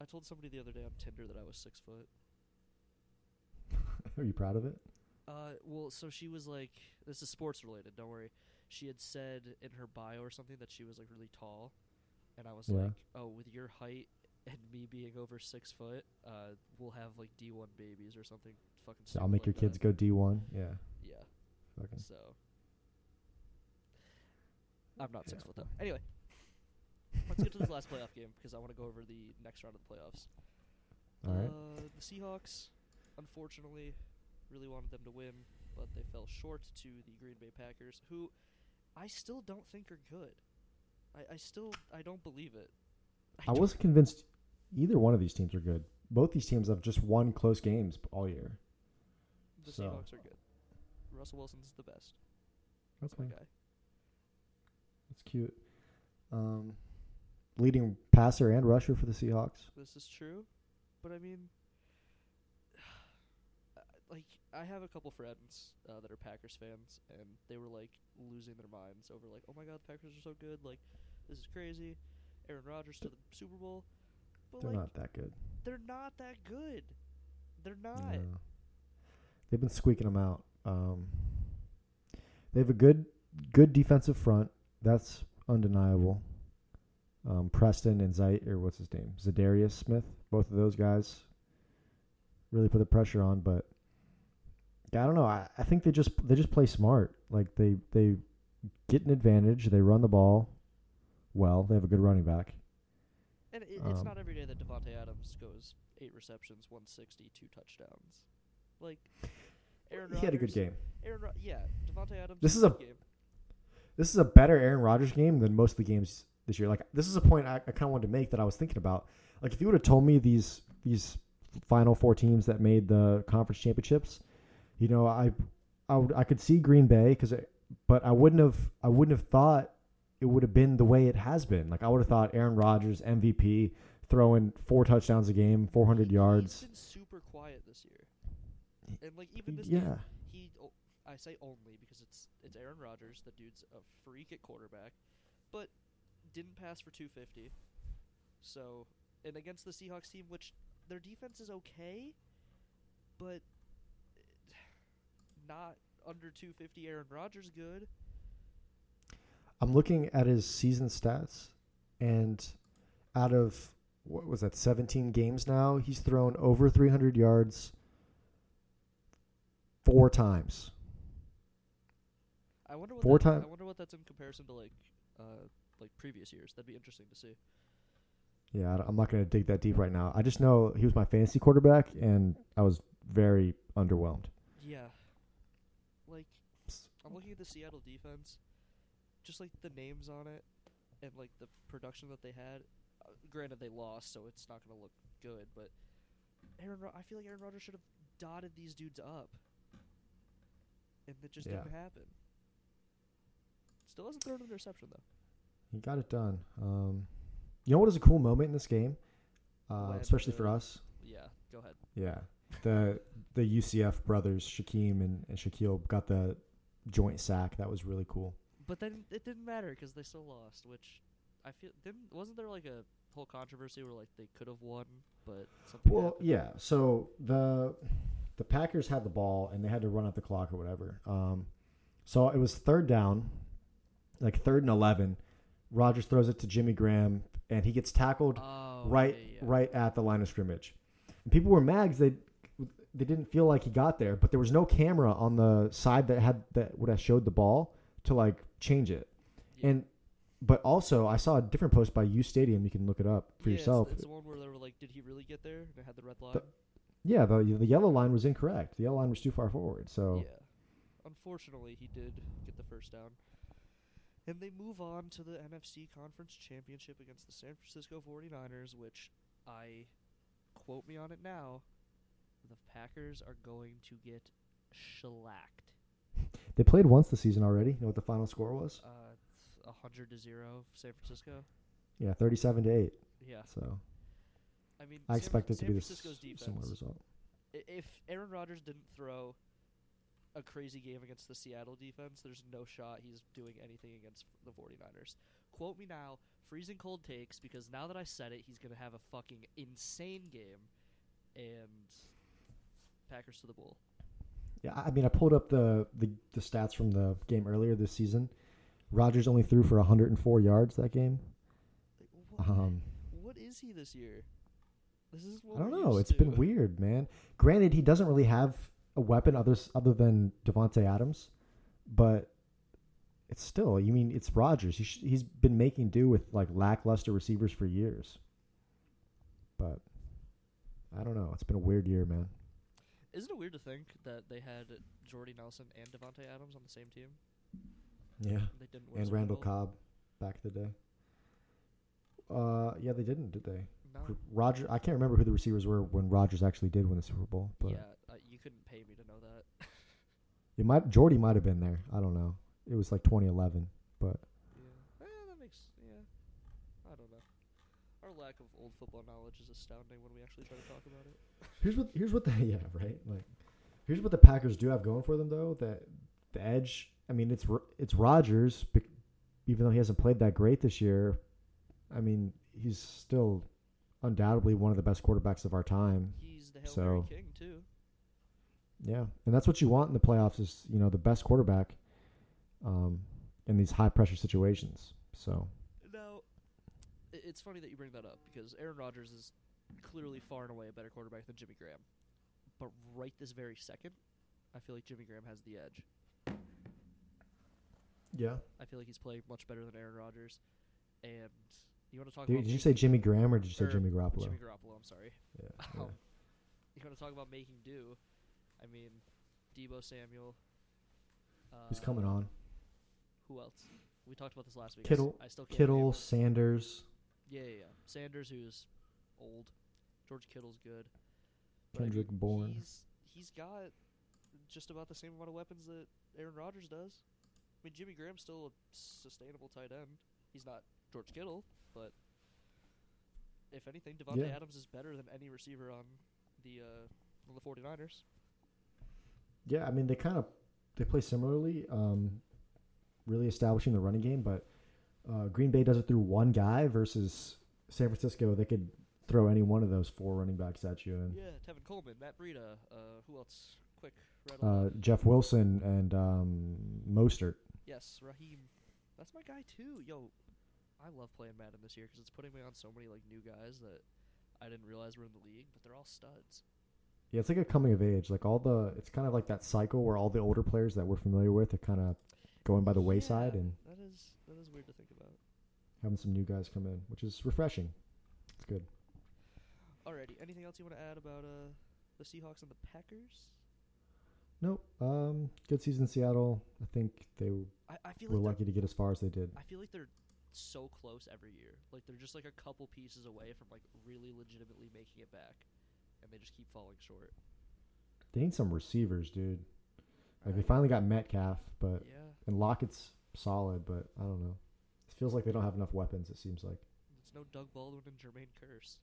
S1: I told somebody the other day on Tinder that I was six foot.
S2: Are you proud of it?
S1: Uh, well, so she was like, "This is sports related. Don't worry." She had said in her bio or something that she was like really tall, and I was
S2: Yeah.
S1: like, "Oh, with your height and me being over six foot, uh, we'll have like D one babies or something." Fucking.
S2: I'll make your
S1: like
S2: kids go D one. Yeah,
S1: Yeah.
S2: fucking.
S1: So. I'm not six foot though. Anyway, let's get to this last playoff game because I want to go over the next round of the playoffs.
S2: All right.
S1: Uh, the Seahawks, unfortunately, really wanted them to win, but they fell short to the Green Bay Packers, who I still don't think are good. I, I still I don't believe it.
S2: I
S1: don't-
S2: wasn't convinced either one of these teams are good. Both these teams have just won close games all year.
S1: The
S2: so-
S1: Seahawks are good. Russell Wilson's the best. That's my guy.
S2: that's cute. Um, leading passer and rusher for the Seahawks.
S1: This is true, but I mean, like I have a couple friends uh, that are Packers fans, and they were like losing their minds over like, oh my god, the Packers are so good, like this is crazy. Aaron Rodgers to the Super Bowl, but
S2: They're
S1: like
S2: not that good.
S1: they're not that good. They're not.
S2: No. They've been squeaking them out. Um, they have a good, good defensive front. That's undeniable. Um, Preston and Zite, or what's his name, Za'Darius Smith. Both of those guys really put the pressure on. But I don't know. I, I think they just they just play smart. Like they they get an advantage. They run the ball well. They have a good running back.
S1: And it, it's
S2: Um,
S1: not every day that Davante Adams goes eight receptions, 160, two touchdowns. Like Aaron Rodgers,
S2: he had a good game.
S1: Aaron, Ro- yeah, Davante Adams.
S2: This is a-
S1: good game.
S2: This is a better Aaron Rodgers game than most of the games this year. Like this is a point I, I kind of wanted to make that I was thinking about. Like if you would have told me these these final four teams that made the conference championships, you know, I I would I could see Green Bay because, but I wouldn't have I wouldn't have thought it would have been the way it has been. Like I would have thought Aaron Rodgers MVP throwing four touchdowns a game, 400 yards.
S1: He's been super quiet this year, and like even this
S2: Yeah.
S1: game, he o- I say only because it's it's Aaron Rodgers. The dude's a freak at quarterback, but didn't pass for 250. So and against the Seahawks team, which their defense is okay, but not under 250. Aaron Rodgers good.
S2: I'm looking at his season stats, and out of what was that, 17 games now, he's thrown over 300 yards four times.
S1: I wonder what
S2: Four
S1: that,
S2: time-
S1: I wonder what that's in comparison to like uh like previous years. That'd be interesting to see.
S2: Yeah, I'm not going to dig that deep right now. I just know he was my fantasy quarterback, and I was very underwhelmed.
S1: Yeah. Like I'm looking at the Seattle defense, just like the names on it, and like the production that they had. Uh, granted, they lost, so it's not gonna look good. But Aaron, Ro- I feel like Aaron Rodgers should have dotted these dudes up, and it just
S2: Yeah.
S1: didn't happen. Still hasn't thrown an interception though.
S2: He got it done. Um, you know what is a cool moment in this game, uh, especially for us?
S1: Yeah, go ahead.
S2: Yeah, the the UCF brothers Shaquem and, and Shaquill got the joint sack. That was really cool.
S1: But then it didn't matter because they still lost, which I feel didn't wasn't there like a whole controversy where like they could have won, but
S2: Well,
S1: happened?
S2: yeah. So the the Packers had the ball and they had to run out the clock or whatever. Um, so it was third down, like third and eleven. Rodgers throws it to Jimmy Graham and he gets tackled
S1: Oh,
S2: right
S1: yeah, yeah.
S2: right at the line of scrimmage. And people were mad they they didn't feel like he got there, but there was no camera on the side that had that would have showed the ball to like change it.
S1: Yeah.
S2: And but also I saw a different post by U Stadium. You can look it up for
S1: Yeah,
S2: yourself.
S1: It's, the one where they were like, "Did he really get there?" And it had the red line.
S2: yeah, the the yellow line was incorrect. The yellow line was too far forward. So
S1: Yeah. Unfortunately, he did get the first down. And they move on to the NFC Conference Championship against the San Francisco 49ers, which I quote me on it now. The Packers are going to get shellacked.
S2: They played once this season already. You know what the final score was?
S1: Uh, a hundred to zero, San Francisco.
S2: Yeah, thirty-seven to eight.
S1: Yeah,
S2: So
S1: I mean,
S2: I
S1: San,
S2: expect it to
S1: San
S2: be this
S1: Francisco's defense.
S2: similar result.
S1: if Aaron Rodgers didn't throw a crazy game against the Seattle defense, there's no shot he's doing anything against the 49ers. Quote me now, freezing cold takes, because now that I said it, he's going to have a fucking insane game. And Packers to the Bull.
S2: Yeah, I mean, I pulled up the, the the stats from the game earlier this season. Rodgers only threw for 104 yards that game.
S1: Like, what,
S2: Um,
S1: what is he this year? This is what
S2: I don't know. It's been weird, man. Granted, he doesn't really have a weapon others other than Davante Adams, but it's still. You mean it's Rodgers? He sh- he's been making do with like lackluster receivers for years. But I don't know. It's been a weird year, man.
S1: Isn't it weird to think that they had Jordy Nelson and Davante Adams on the same team?
S2: Yeah.
S1: and They didn't
S2: And Randall? Cobb back in the day. Uh, yeah, they didn't, did they?
S1: No.
S2: Roger, I can't remember who the receivers were when Rodgers actually did win the Super Bowl, but
S1: yeah, uh, you couldn't pay me to know that.
S2: it might Jordy might have been there. I don't know. It was like 2011, but
S1: Yeah. Eh, that makes yeah. I don't know. Our lack of old football knowledge is astounding when we actually try to talk about it.
S2: here's what here's what the yeah right like here's what the Packers do have going for them though that the edge. I mean, it's it's Rodgers, bec- even though he hasn't played that great this year. I mean, he's still undoubtedly one of the best quarterbacks of our time.
S1: He's the Hail
S2: So-
S1: Mary King too.
S2: Yeah, and that's what you want in the playoffs is you know the best quarterback, um, in these high pressure situations. So
S1: it's funny that you bring that up because Aaron Rodgers is clearly far and away a better quarterback than Jimmy Graham. But right this very second, I feel like Jimmy Graham has the edge.
S2: yeah,
S1: I feel like he's playing much better than Aaron Rodgers. And you want to talk
S2: did,
S1: about
S2: did you say Jimmy Graham or did you say Jimmy Garoppolo?
S1: Jimmy Garoppolo, I'm sorry.
S2: yeah,
S1: Um,
S2: yeah.
S1: You want to talk about making do? I mean, Deebo Samuel. Uh,
S2: who's coming on?
S1: Who else? We talked about this last week.
S2: Kittle-
S1: I still can't
S2: Kittle, Sanders,
S1: Yeah, yeah, yeah. Sanders, who's old. George Kittle's good. But I
S2: Kendrick
S1: mean,
S2: Bourne.
S1: He's he's got just about the same amount of weapons that Aaron Rodgers does. I mean, Jimmy Graham's still a sustainable tight end. He's not George Kittle, but if anything, Davante
S2: Yeah.
S1: Adams is better than any receiver on the uh, on the 49ers.
S2: Yeah, I mean they kind of they play similarly, um, really establishing the running game. But uh, Green Bay does it through one guy versus San Francisco. They could throw any one of those four running backs at you. And
S1: Yeah, Tevin Coleman, Matt Breida, uh, who else? Quick,
S2: uh. Jeff Wilson and um, Mostert.
S1: Yes, Raheem. That's my guy too. Yo, I love playing Madden this year because it's putting me on so many like new guys that I didn't realize were in the league, but they're all studs.
S2: Yeah, it's like a coming of age. Like all the, it's kind of like that cycle where all the older players that we're familiar with are kind of going by the wayside
S1: Yeah,
S2: and
S1: that is that is weird to think about.
S2: having some new guys come in, which is refreshing. It's good.
S1: Alrighty, anything else you want to add about uh the Seahawks and the Packers?
S2: Nope. Um, good season, in Seattle. I think they
S1: I, I feel
S2: were
S1: like
S2: lucky to get as far as they did.
S1: I feel like they're so close every year. Like they're just like a couple pieces away from like really legitimately making it back, and they just keep falling short.
S2: They need some receivers, dude. Like they finally got Metcalf, but
S1: Yeah,
S2: and Lockett's solid, but I don't know. It feels like they don't have enough weapons. It seems like
S1: it's no Doug Baldwin and Jermaine Kearse.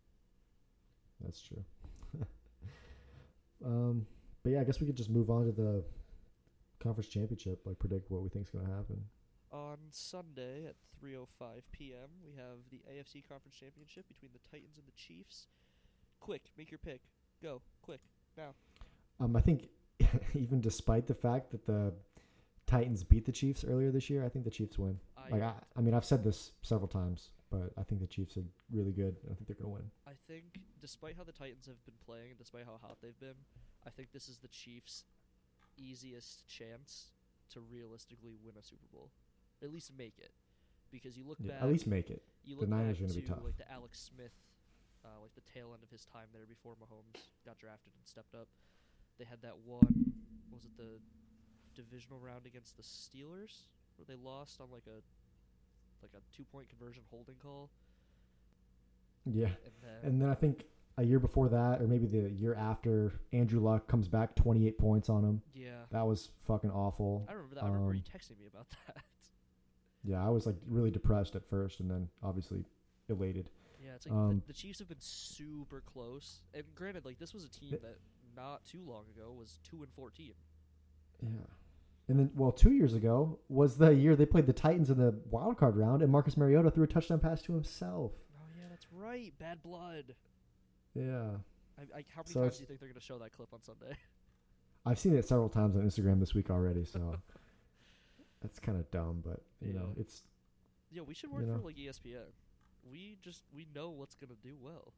S2: that's true. um, but yeah, I guess we could just move on to the conference championship. Like predict what we think's gonna happen.
S1: On Sunday at 3:05 p.m., we have the AFC Conference Championship between the Titans and the Chiefs. Quick, make your pick. Go, quick, now.
S2: Um, I think even despite the fact that the Titans beat the Chiefs earlier this year, I think the Chiefs win.
S1: I
S2: Like I, I mean, I've said this several times, but I think the Chiefs are really good. and I think they're gonna win.
S1: I think despite how the Titans have been playing and despite how hot they've been, I think this is the Chiefs' easiest chance to realistically win a Super Bowl, at least make it, because you look
S2: Yeah,
S1: back.
S2: at least make it.
S1: you
S2: the Niners
S1: back
S2: are gonna be tough.
S1: like the Alex Smith, uh, like the tail end of his time there before Mahomes got drafted and stepped up. They had that one. Was it the divisional round against the Steelers where they lost on like a like a two point conversion holding call,
S2: Yeah.
S1: and then
S2: And then I think a year before that, or maybe the year after, Andrew Luck comes back, 28 points on him.
S1: yeah,
S2: That was fucking awful.
S1: I remember that. I remember you
S2: Um,
S1: texting me about that.
S2: Yeah, I was like really depressed at first, and then obviously elated.
S1: Yeah, it's like
S2: Um,
S1: the, the Chiefs have been super close. And granted, like this was a team that not too long ago was two and fourteen.
S2: Yeah. And then, well, two years ago was the year they played the Titans in the wild card round, and Marcus Mariota threw a touchdown pass to himself.
S1: Oh yeah, that's right. Bad blood.
S2: Yeah.
S1: I, I, how many
S2: So
S1: times do you think they're gonna show that clip on Sunday?
S2: I've seen it several times on Instagram this week already, so that's kind of dumb, but you know, it's
S1: yeah, we should
S2: You
S1: work
S2: know.
S1: for like ESPN. We just we know what's gonna do well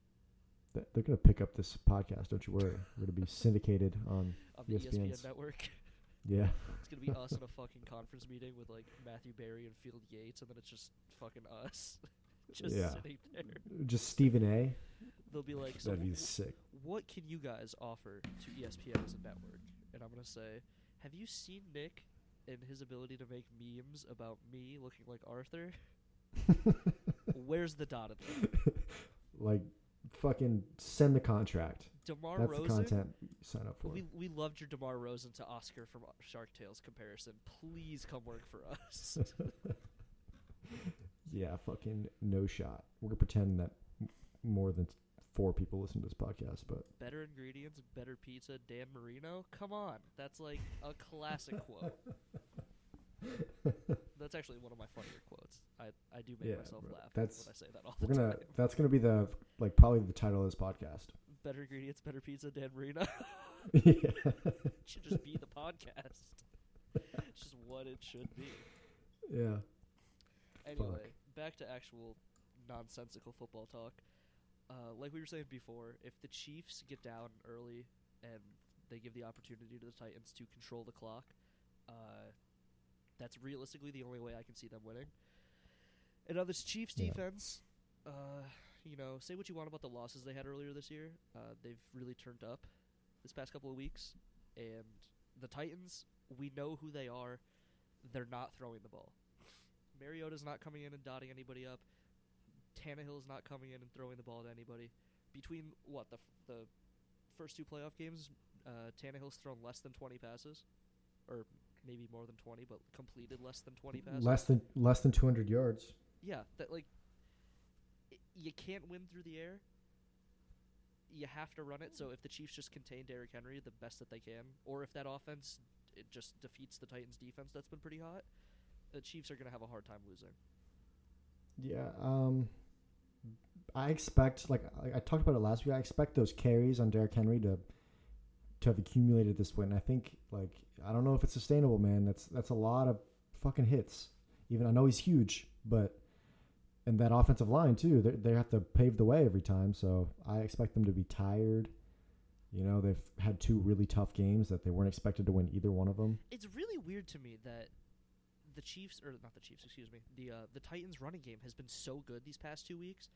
S2: th- they're gonna pick up this podcast. Don't you worry, we're gonna be syndicated on.
S1: on the E ESPN network.
S2: Yeah.
S1: it's gonna be us in a fucking conference meeting with like Matthew Berry and Field Yates, and then it's just fucking us, just
S2: Yeah.
S1: sitting there.
S2: Just Stephen A.
S1: They'll be like, so
S2: That'd be sick.
S1: what can you guys offer to ESPN as a network? And I'm gonna say, have you seen Nick and his ability to make memes about me looking like Arthur? Where's the dot in there?
S2: like, fucking send the contract.
S1: Demar
S2: That's the content you sign up for.
S1: We we loved your Demar Rosen to Oscar from Shark Tales comparison. Please come work for us.
S2: yeah, fucking no shot. We're gonna pretend that more than four people listen to this podcast, but
S1: better ingredients, better pizza. Dan Marino. Come on, that's like a classic quote. That's actually one of my funnier quotes. I I do make
S2: Yeah,
S1: myself
S2: bro,
S1: laugh
S2: that's-
S1: when I say that all
S2: we're gonna.
S1: time.
S2: That's gonna be the like probably the title of this podcast.
S1: Better ingredients, better pizza. Dan Marino.
S2: yeah.
S1: should just be the podcast. it's just what it should be.
S2: Yeah.
S1: Anyway, back to actual nonsensical football talk. Uh, like we were saying before, if the Chiefs get down early and they give the opportunity to the Titans to control the clock, uh, that's realistically the only way I can see them winning. And on this Chiefs
S2: Yeah.
S1: defense, uh, you know, say what you want about the losses they had earlier this year. Uh, they've really turned up this past couple of weeks. And the Titans, we know who they are. They're not throwing the ball. Mariota's not coming in and dotting anybody up. Tannehill's not coming in and throwing the ball to anybody. Between what the f- the first two playoff games, uh, Tannehill's thrown less than twenty passes, or maybe more than twenty, but completed less than twenty passes.
S2: Less than less than 200 yards.
S1: Yeah, that like i you can't win through the air. You have to run it. So if the Chiefs just contain Derrick Henry the best that they can, or if that offense it just defeats the Titans' defense that's been pretty hot, the Chiefs are gonna have a hard time losing.
S2: Yeah. Um. I expect like I, I talked about it last week. I expect those carries on Derrick Henry to to have accumulated this win. I think like I don't know if it's sustainable, man. That's that's a lot of fucking hits. Even I know he's huge, but and that offensive line too. They they have to pave the way every time. So I expect them to be tired. You know, they've had two really tough games that they weren't expected to win either one of them.
S1: It's really weird to me that the Chiefs or not the Chiefs, excuse me, the uh, the Titans running game has been so good these past two weeks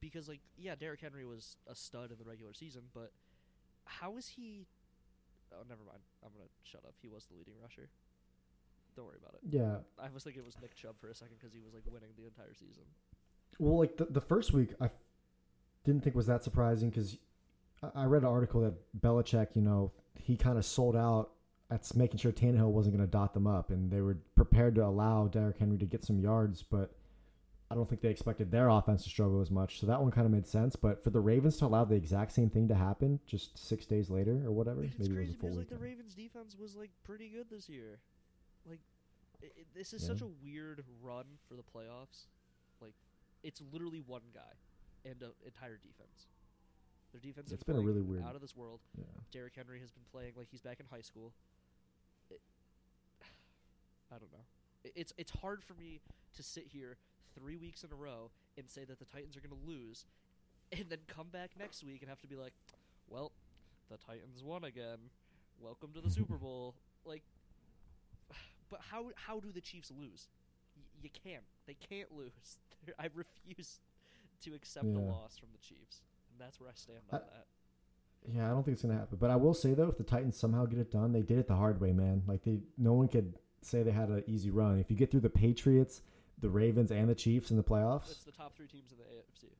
S1: because like yeah, Derrick Henry was a stud in the regular season, but how is he? Oh, never mind. I'm gonna shut up. He was the leading rusher. Don't worry about it.
S2: Yeah,
S1: I was thinking it was Nick Chubb for a second because he was like winning the entire season.
S2: Well, like the, the first week, I didn't think was that surprising because I, I read an article that Belichick, you know, he kind of sold out at making sure Tannehill wasn't going to dot them up, and they were prepared to allow Derrick Henry to get some yards, but I don't think they expected their offense to struggle as much. So that one kind of made sense. But for the Ravens to allow the exact same thing to happen just six days later or whatever,
S1: It's
S2: maybe it was a full
S1: because like the Ravens defense was like pretty good this year. Like i i this is
S2: Yeah.
S1: such a weird run for the playoffs. Like it's literally one guy and an entire defense. Their defense
S2: It's
S1: is
S2: been a really weird-
S1: out of this world.
S2: yeah.
S1: Derrick Henry has been playing like he's back in high school. It, I don't know. It's it's hard for me to sit here three weeks in a row and say that the Titans are going to lose, and then come back next week and have to be like, well, the Titans won again. Welcome to the Super Bowl. Like, But how how do the Chiefs lose? Y- you can't. They can't lose. I refuse to accept the
S2: Yeah.
S1: loss from the Chiefs, and that's where I stand on
S2: I-
S1: that.
S2: Yeah, I don't think it's gonna happen. But I will say though, if the Titans somehow get it done, they did it the hard way, man. Like they, no one could say they had an easy run. If you get through the Patriots, the Ravens, and the Chiefs in the playoffs,
S1: It's the top three teams in the AFC.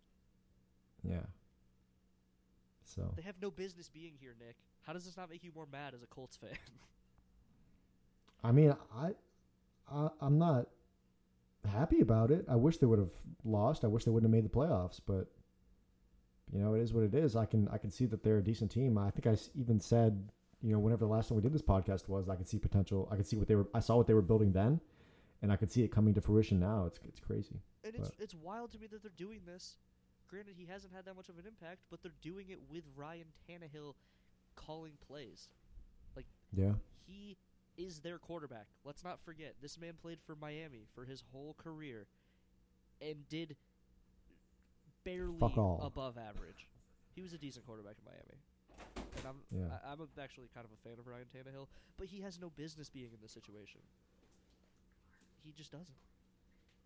S2: yeah. So
S1: They have no business being here, Nick. How does this not make you more mad as a Colts fan?
S2: I mean, I, I, I'm not happy about it. I wish they would have lost. I wish they wouldn't have made the playoffs. But you know, it is what it is. I can, I can see that they're a decent team. I think I even said, you know, whenever the last time we did this podcast was, I could see potential. I could see what they were. I saw what they were building then, and I could see it coming to fruition now. It's, it's crazy.
S1: and it's
S2: But-
S1: it's wild to me that they're doing this. Granted, he hasn't had that much of an impact, but they're doing it with Ryan Tannehill calling plays.
S2: Like, yeah.
S1: He is their quarterback. Let's not forget, this man played for Miami for his whole career and did barely above average. He was a decent quarterback in Miami. And I'm
S2: Yeah.
S1: I, I'm a, actually kind of a fan of Ryan Tannehill, but he has no business being in this situation. He just doesn't.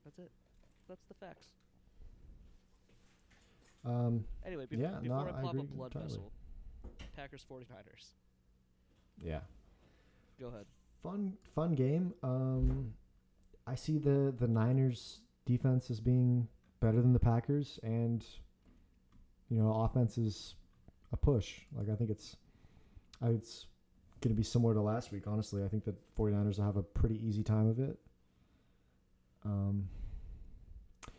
S1: That's it. That's the facts.
S2: Um.
S1: Anyway,
S2: Yeah, no,
S1: before I
S2: I
S1: plop
S2: agree
S1: a blood
S2: entirely.
S1: vessel, Packers 49ers.
S2: Yeah.
S1: Go ahead.
S2: Fun, fun game. Um, I see the the Niners defense as being better than the Packers, and you know, offense is a push. Like I think it's, I it's going to be similar to last week. Honestly, I think that 49ers will have a pretty easy time of it. Um,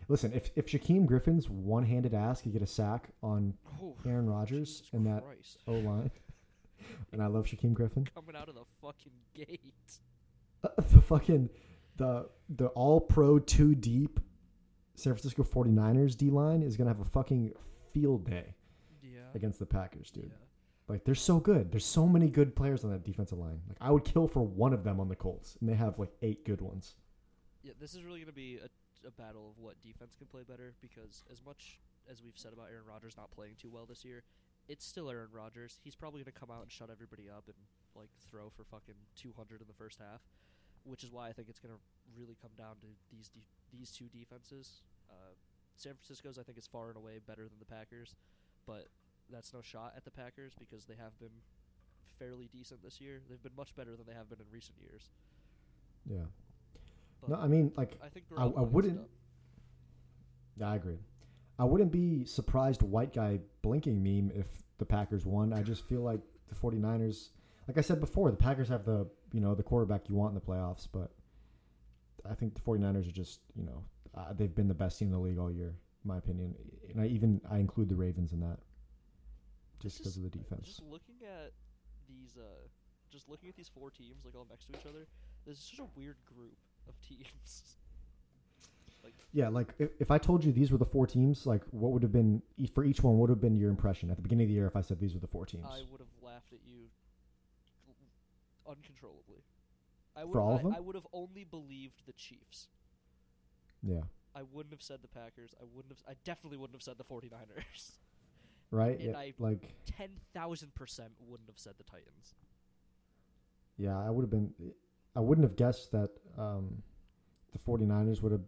S2: listen, if if Shaquem Griffin's one handed ass could get a sack on
S1: Oh,
S2: Aaron Rodgers
S1: Jesus
S2: in that
S1: Christ.
S2: O line, and I love Shaquem Griffin.
S1: Coming out of the fucking gate.
S2: the fucking the the all pro two deep San Francisco 49ers D line is gonna have a fucking field day. Against the Packers, dude. Like they're so good. There's so many good players on that defensive line. Like I would kill for one of them on the Colts, and they have like eight good ones.
S1: Yeah, this is really going to be a, a battle of what defense can play better because as much as we've said about Aaron Rodgers not playing too well this year, it's still Aaron Rodgers. He's probably going to come out and shut everybody up and like throw for fucking 200 in the first half, which is why I think it's going to really come down to these de- these two defenses. Uh, San Francisco's I think is far and away better than the Packers, but that's no shot at the Packers because they have been fairly decent this year. They've been much better than they have been in recent years.
S2: Yeah.
S1: But
S2: No, I mean like
S1: I think
S2: I- I wouldn't- yeah, I agree. I wouldn't be surprised white guy blinking meme if the Packers won. I just feel like the 49ers like I said before, the Packers have the you know the quarterback you want in the playoffs, but I think the 49ers are just you know uh, they've been the best team in the league all year, in my opinion. And I even I include the Ravens in that, just because of the defense.
S1: Just looking at these, uh, just looking at these four teams like all next to each other, this is such a weird group of teams. like,
S2: Yeah, like if, if I told you these were the four teams, like what would have been for each one? What would have been your impression at the beginning of the year if I said these were the four teams?
S1: I would have laughed at you uncontrollably. I would,
S2: For all
S1: I,
S2: of them?
S1: I would have only believed the Chiefs.
S2: yeah,
S1: I wouldn't have said the Packers. I wouldn't have. I definitely wouldn't have said the 49ers.
S2: right.
S1: And
S2: Yeah,
S1: I-
S2: like
S1: 10,000% wouldn't have said the Titans.
S2: Yeah, I would have been. I wouldn't have guessed that um, the 49ers would have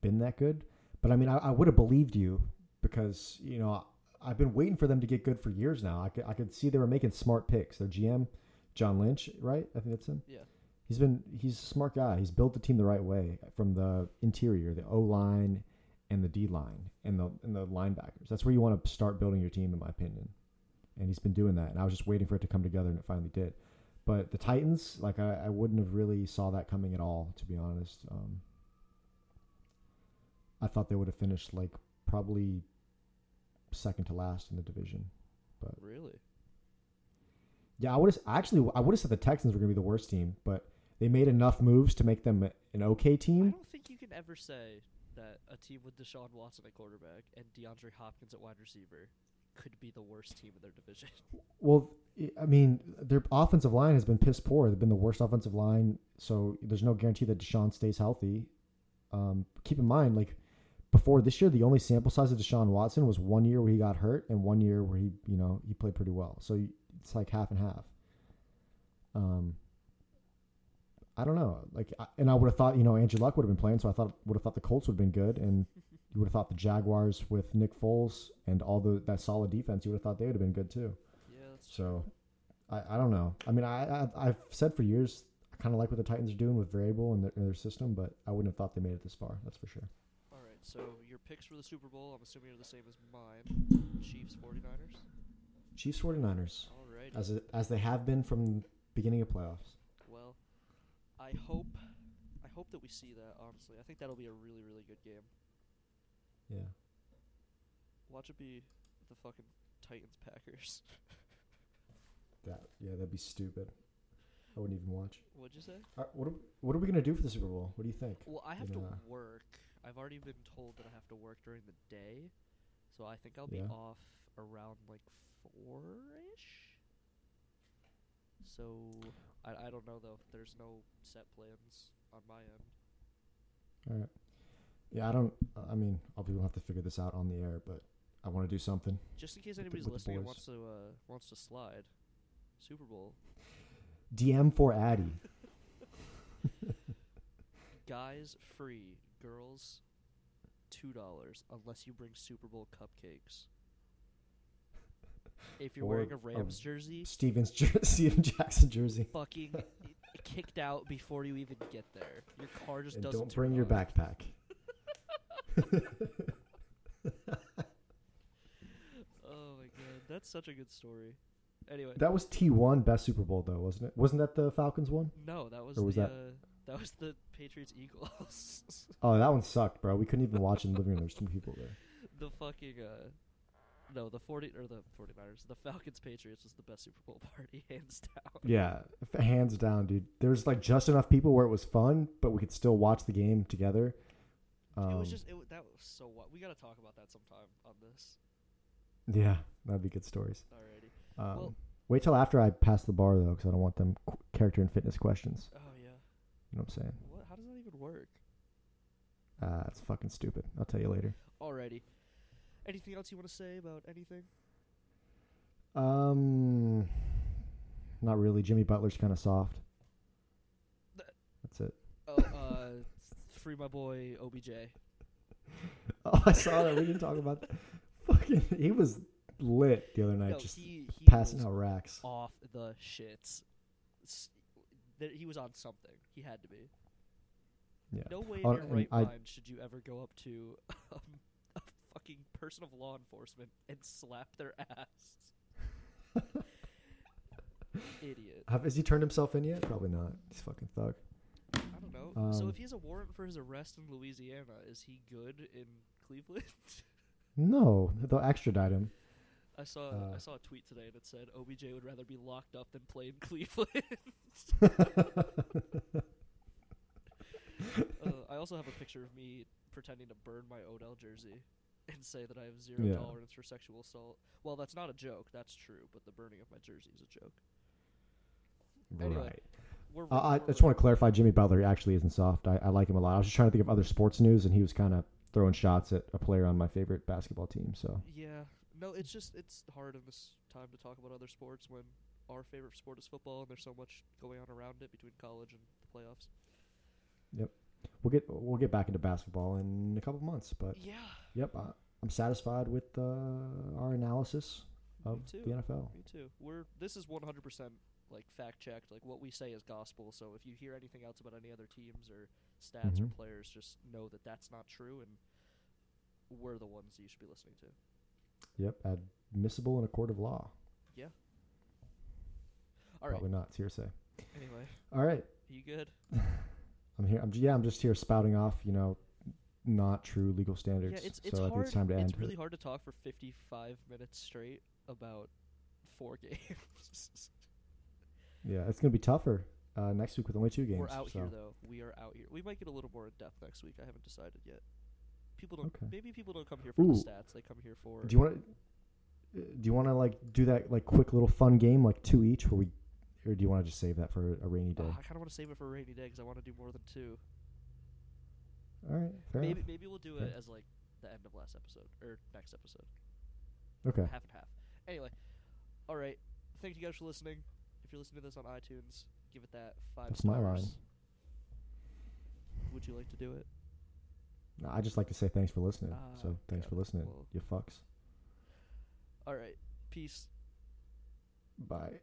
S2: been that good. But I mean, I, I would have believed you because you know I've been waiting for them to get good for years now. I could I could see they were making smart picks. Their GM, John Lynch, right? I think that's him.
S1: Yeah.
S2: He's been he's a smart guy. He's built the team the right way from the interior, the O line, and the D line, and the and the linebackers. That's where you want to start building your team, in my opinion. And he's been doing that. And I was just waiting for it to come together, and it finally did. But the Titans, like I, I wouldn't have really saw that coming at all, to be honest. Um, I thought they would have finished like probably second to last in the division.
S1: But Really?
S2: Yeah, I would have actually I would have said the Texans were going to be the worst team, but they made enough moves to make them an okay team.
S1: I don't think you can ever say that a team with Deshaun Watson at quarterback and DeAndre Hopkins at wide receiver could be the worst team in their division.
S2: Well, I- mean, their offensive line has been piss poor. They've been the worst offensive line, so there's no guarantee that Deshaun stays healthy. Um, keep in mind, like before this year, the only sample size of Deshaun Watson was one year where he got hurt and one year where he, you know, he played pretty well. So it's like half and half. Um, I don't know. Like, I, and I would have thought, you know, Andrew Luck would have been playing, so I thought would have thought the Colts would have been good, and you would have thought the Jaguars with Nick Foles and all the that solid defense, you would have thought they would have been good too.
S1: Yeah, that's
S2: So, I, I don't know. I mean, I, I I've said for years I kind of like what the Titans are doing with Vrabel and their, their system, but I wouldn't have thought they made it this far. That's for sure.
S1: All right, so your picks for the Super Bowl, I'm assuming are the same as mine. Chiefs, 49ers.
S2: Chiefs 49ers,
S1: All right.
S2: as it, as they have been from beginning of playoffs.
S1: I hope I hope that we see that, honestly. I think that'll be a really really good game.
S2: Yeah.
S1: Watch it be the fucking Titans Packers.
S2: That yeah, that'd be stupid. I wouldn't even watch.
S1: What'd you say?
S2: Uh, what are, what are we gonna do for the Super Bowl? What do you think?
S1: Well, I have to
S2: uh,
S1: work. I've already been told that I have to work during the day, so I think I'll
S2: Yeah.
S1: be off around like four ish. So I I don't know though. There's no set plans on my end.
S2: All right. Yeah, I don't. I mean, obviously we'll have to figure this out on the air, but I want to do something.
S1: Just in case anybody's listening and wants to uh, wants to slide, Super Bowl
S2: DM for Addy.
S1: guys free, girls two dollars unless you bring Super Bowl cupcakes. If you're
S2: Or
S1: wearing a
S2: a
S1: Rams jersey,
S2: Stevens, jer- Steven Jackson jersey.
S1: fucking kicked out before you even get there. Your car just
S2: And
S1: doesn't.
S2: don't
S1: turn
S2: bring your
S1: on.
S2: backpack.
S1: Oh my god, that's such a good story. Anyway,
S2: That was T1 best Super Bowl though, wasn't it? Wasn't that the Falcons one?
S1: no, that was,
S2: was
S1: the
S2: that-
S1: Uh, that was the Patriots Eagles.
S2: Oh, that one sucked, bro. We couldn't even watch in the living room. There's two people there.
S1: the fucking uh, no, the forty or the 49ers, the Falcons Patriots was the best Super Bowl party hands down.
S2: Yeah, f- hands down, dude. There's like just enough people where it was fun, but we could still watch the game together. Um,
S1: it was just it, that was so what we got to talk about that sometime on this.
S2: yeah, that'd be good stories.
S1: Alrighty.
S2: Um,
S1: Well-
S2: wait till after I pass the bar though, because I don't want them qu- character and fitness questions.
S1: Oh yeah.
S2: You know what I'm saying?
S1: What? How does that even work?
S2: Uh, it's fucking stupid. I'll tell you later.
S1: Alrighty. Anything else you want to say about anything?
S2: Um, not really. Jimmy Butler's kind of soft. That's it.
S1: Oh, uh, free my boy OBJ.
S2: Oh, I saw that. We didn't talk about that. Fucking, he was lit the other night,
S1: No,
S2: just
S1: he, he
S2: passing out racks.
S1: off the shits. He was on something. He had to be.
S2: Yeah.
S1: No way in your right
S2: I-
S1: mind should you ever go up to um, fucking person of law enforcement and slap their ass. Idiot.
S2: Have, has he turned himself in yet? Probably not. He's a fucking thug.
S1: I don't know. so
S2: Um,
S1: if he has a warrant for his arrest in Louisiana, is he good in Cleveland?
S2: No, they'll extradite him.
S1: I saw I
S2: Uh,
S1: saw a tweet today that said OBJ would rather be locked up than play in Cleveland. uh, I also have a picture of me pretending to burn my Odell jersey and say that I have zero
S2: Yeah.
S1: tolerance for sexual assault. Well, that's not a joke. That's true. But the burning of my jersey is a joke. Anyway,
S2: right.
S1: We're,
S2: Uh, I
S1: we're
S2: just want to clarify Jimmy Butler actually isn't soft. I, I like him a lot. I was just trying to think of other sports news, and he was kind of throwing shots at a player on my favorite basketball team. So
S1: Yeah. No, it's just it's hard in this time to talk about other sports when our favorite sport is football and there's so much going on around it between college and the playoffs.
S2: Yep, we'll get we'll get back into basketball in a couple months. But
S1: Yeah.
S2: Yep, I, I'm satisfied with uh, our analysis of
S1: too.
S2: the NFL.
S1: Me too. We're this is 100% like fact checked. Like what we say is gospel. So if you hear anything else about any other teams or stats or
S2: Mhm.
S1: players, just know that that's not true, and we're the ones you should be listening to.
S2: Yep, admissible in a court of law. Yeah.
S1: All right.
S2: Probably not. It's hearsay.
S1: Anyway,
S2: All right,
S1: you good?
S2: I'm here. I'm yeah. I'm just here spouting off. You know, not true legal standards.
S1: Yeah, it's it's
S2: so I think
S1: hard.
S2: it's time to end.
S1: it's really hard to talk for 55 minutes straight about four games.
S2: Yeah, it's gonna be tougher uh, next week with only two games.
S1: We're out
S2: so.
S1: here though. We are out here. We might get a little more in depth next week. I haven't decided yet. People don't.
S2: Okay.
S1: Maybe people don't come here for
S2: Ooh.
S1: the stats. They come here for.
S2: Do you want to? Do you want to like do that like quick little fun game like two each where we, or do you want to just save that for a rainy day?
S1: Uh, I kind of want to save it for a rainy day because I want to do more than two.
S2: All right, fair
S1: maybe
S2: enough.
S1: maybe we'll do it as like the end of last episode or next episode,
S2: Okay,
S1: half and half. Anyway, all right. Thank you guys for listening. If you're listening to this on iTunes, give it that five
S2: That's my
S1: stars.
S2: line.
S1: would you like to do it?
S2: No, I just like to say thanks for listening.
S1: Ah,
S2: so thanks
S1: okay.
S2: for listening,
S1: Well-
S2: you fucks.
S1: All right. Peace.
S2: Bye.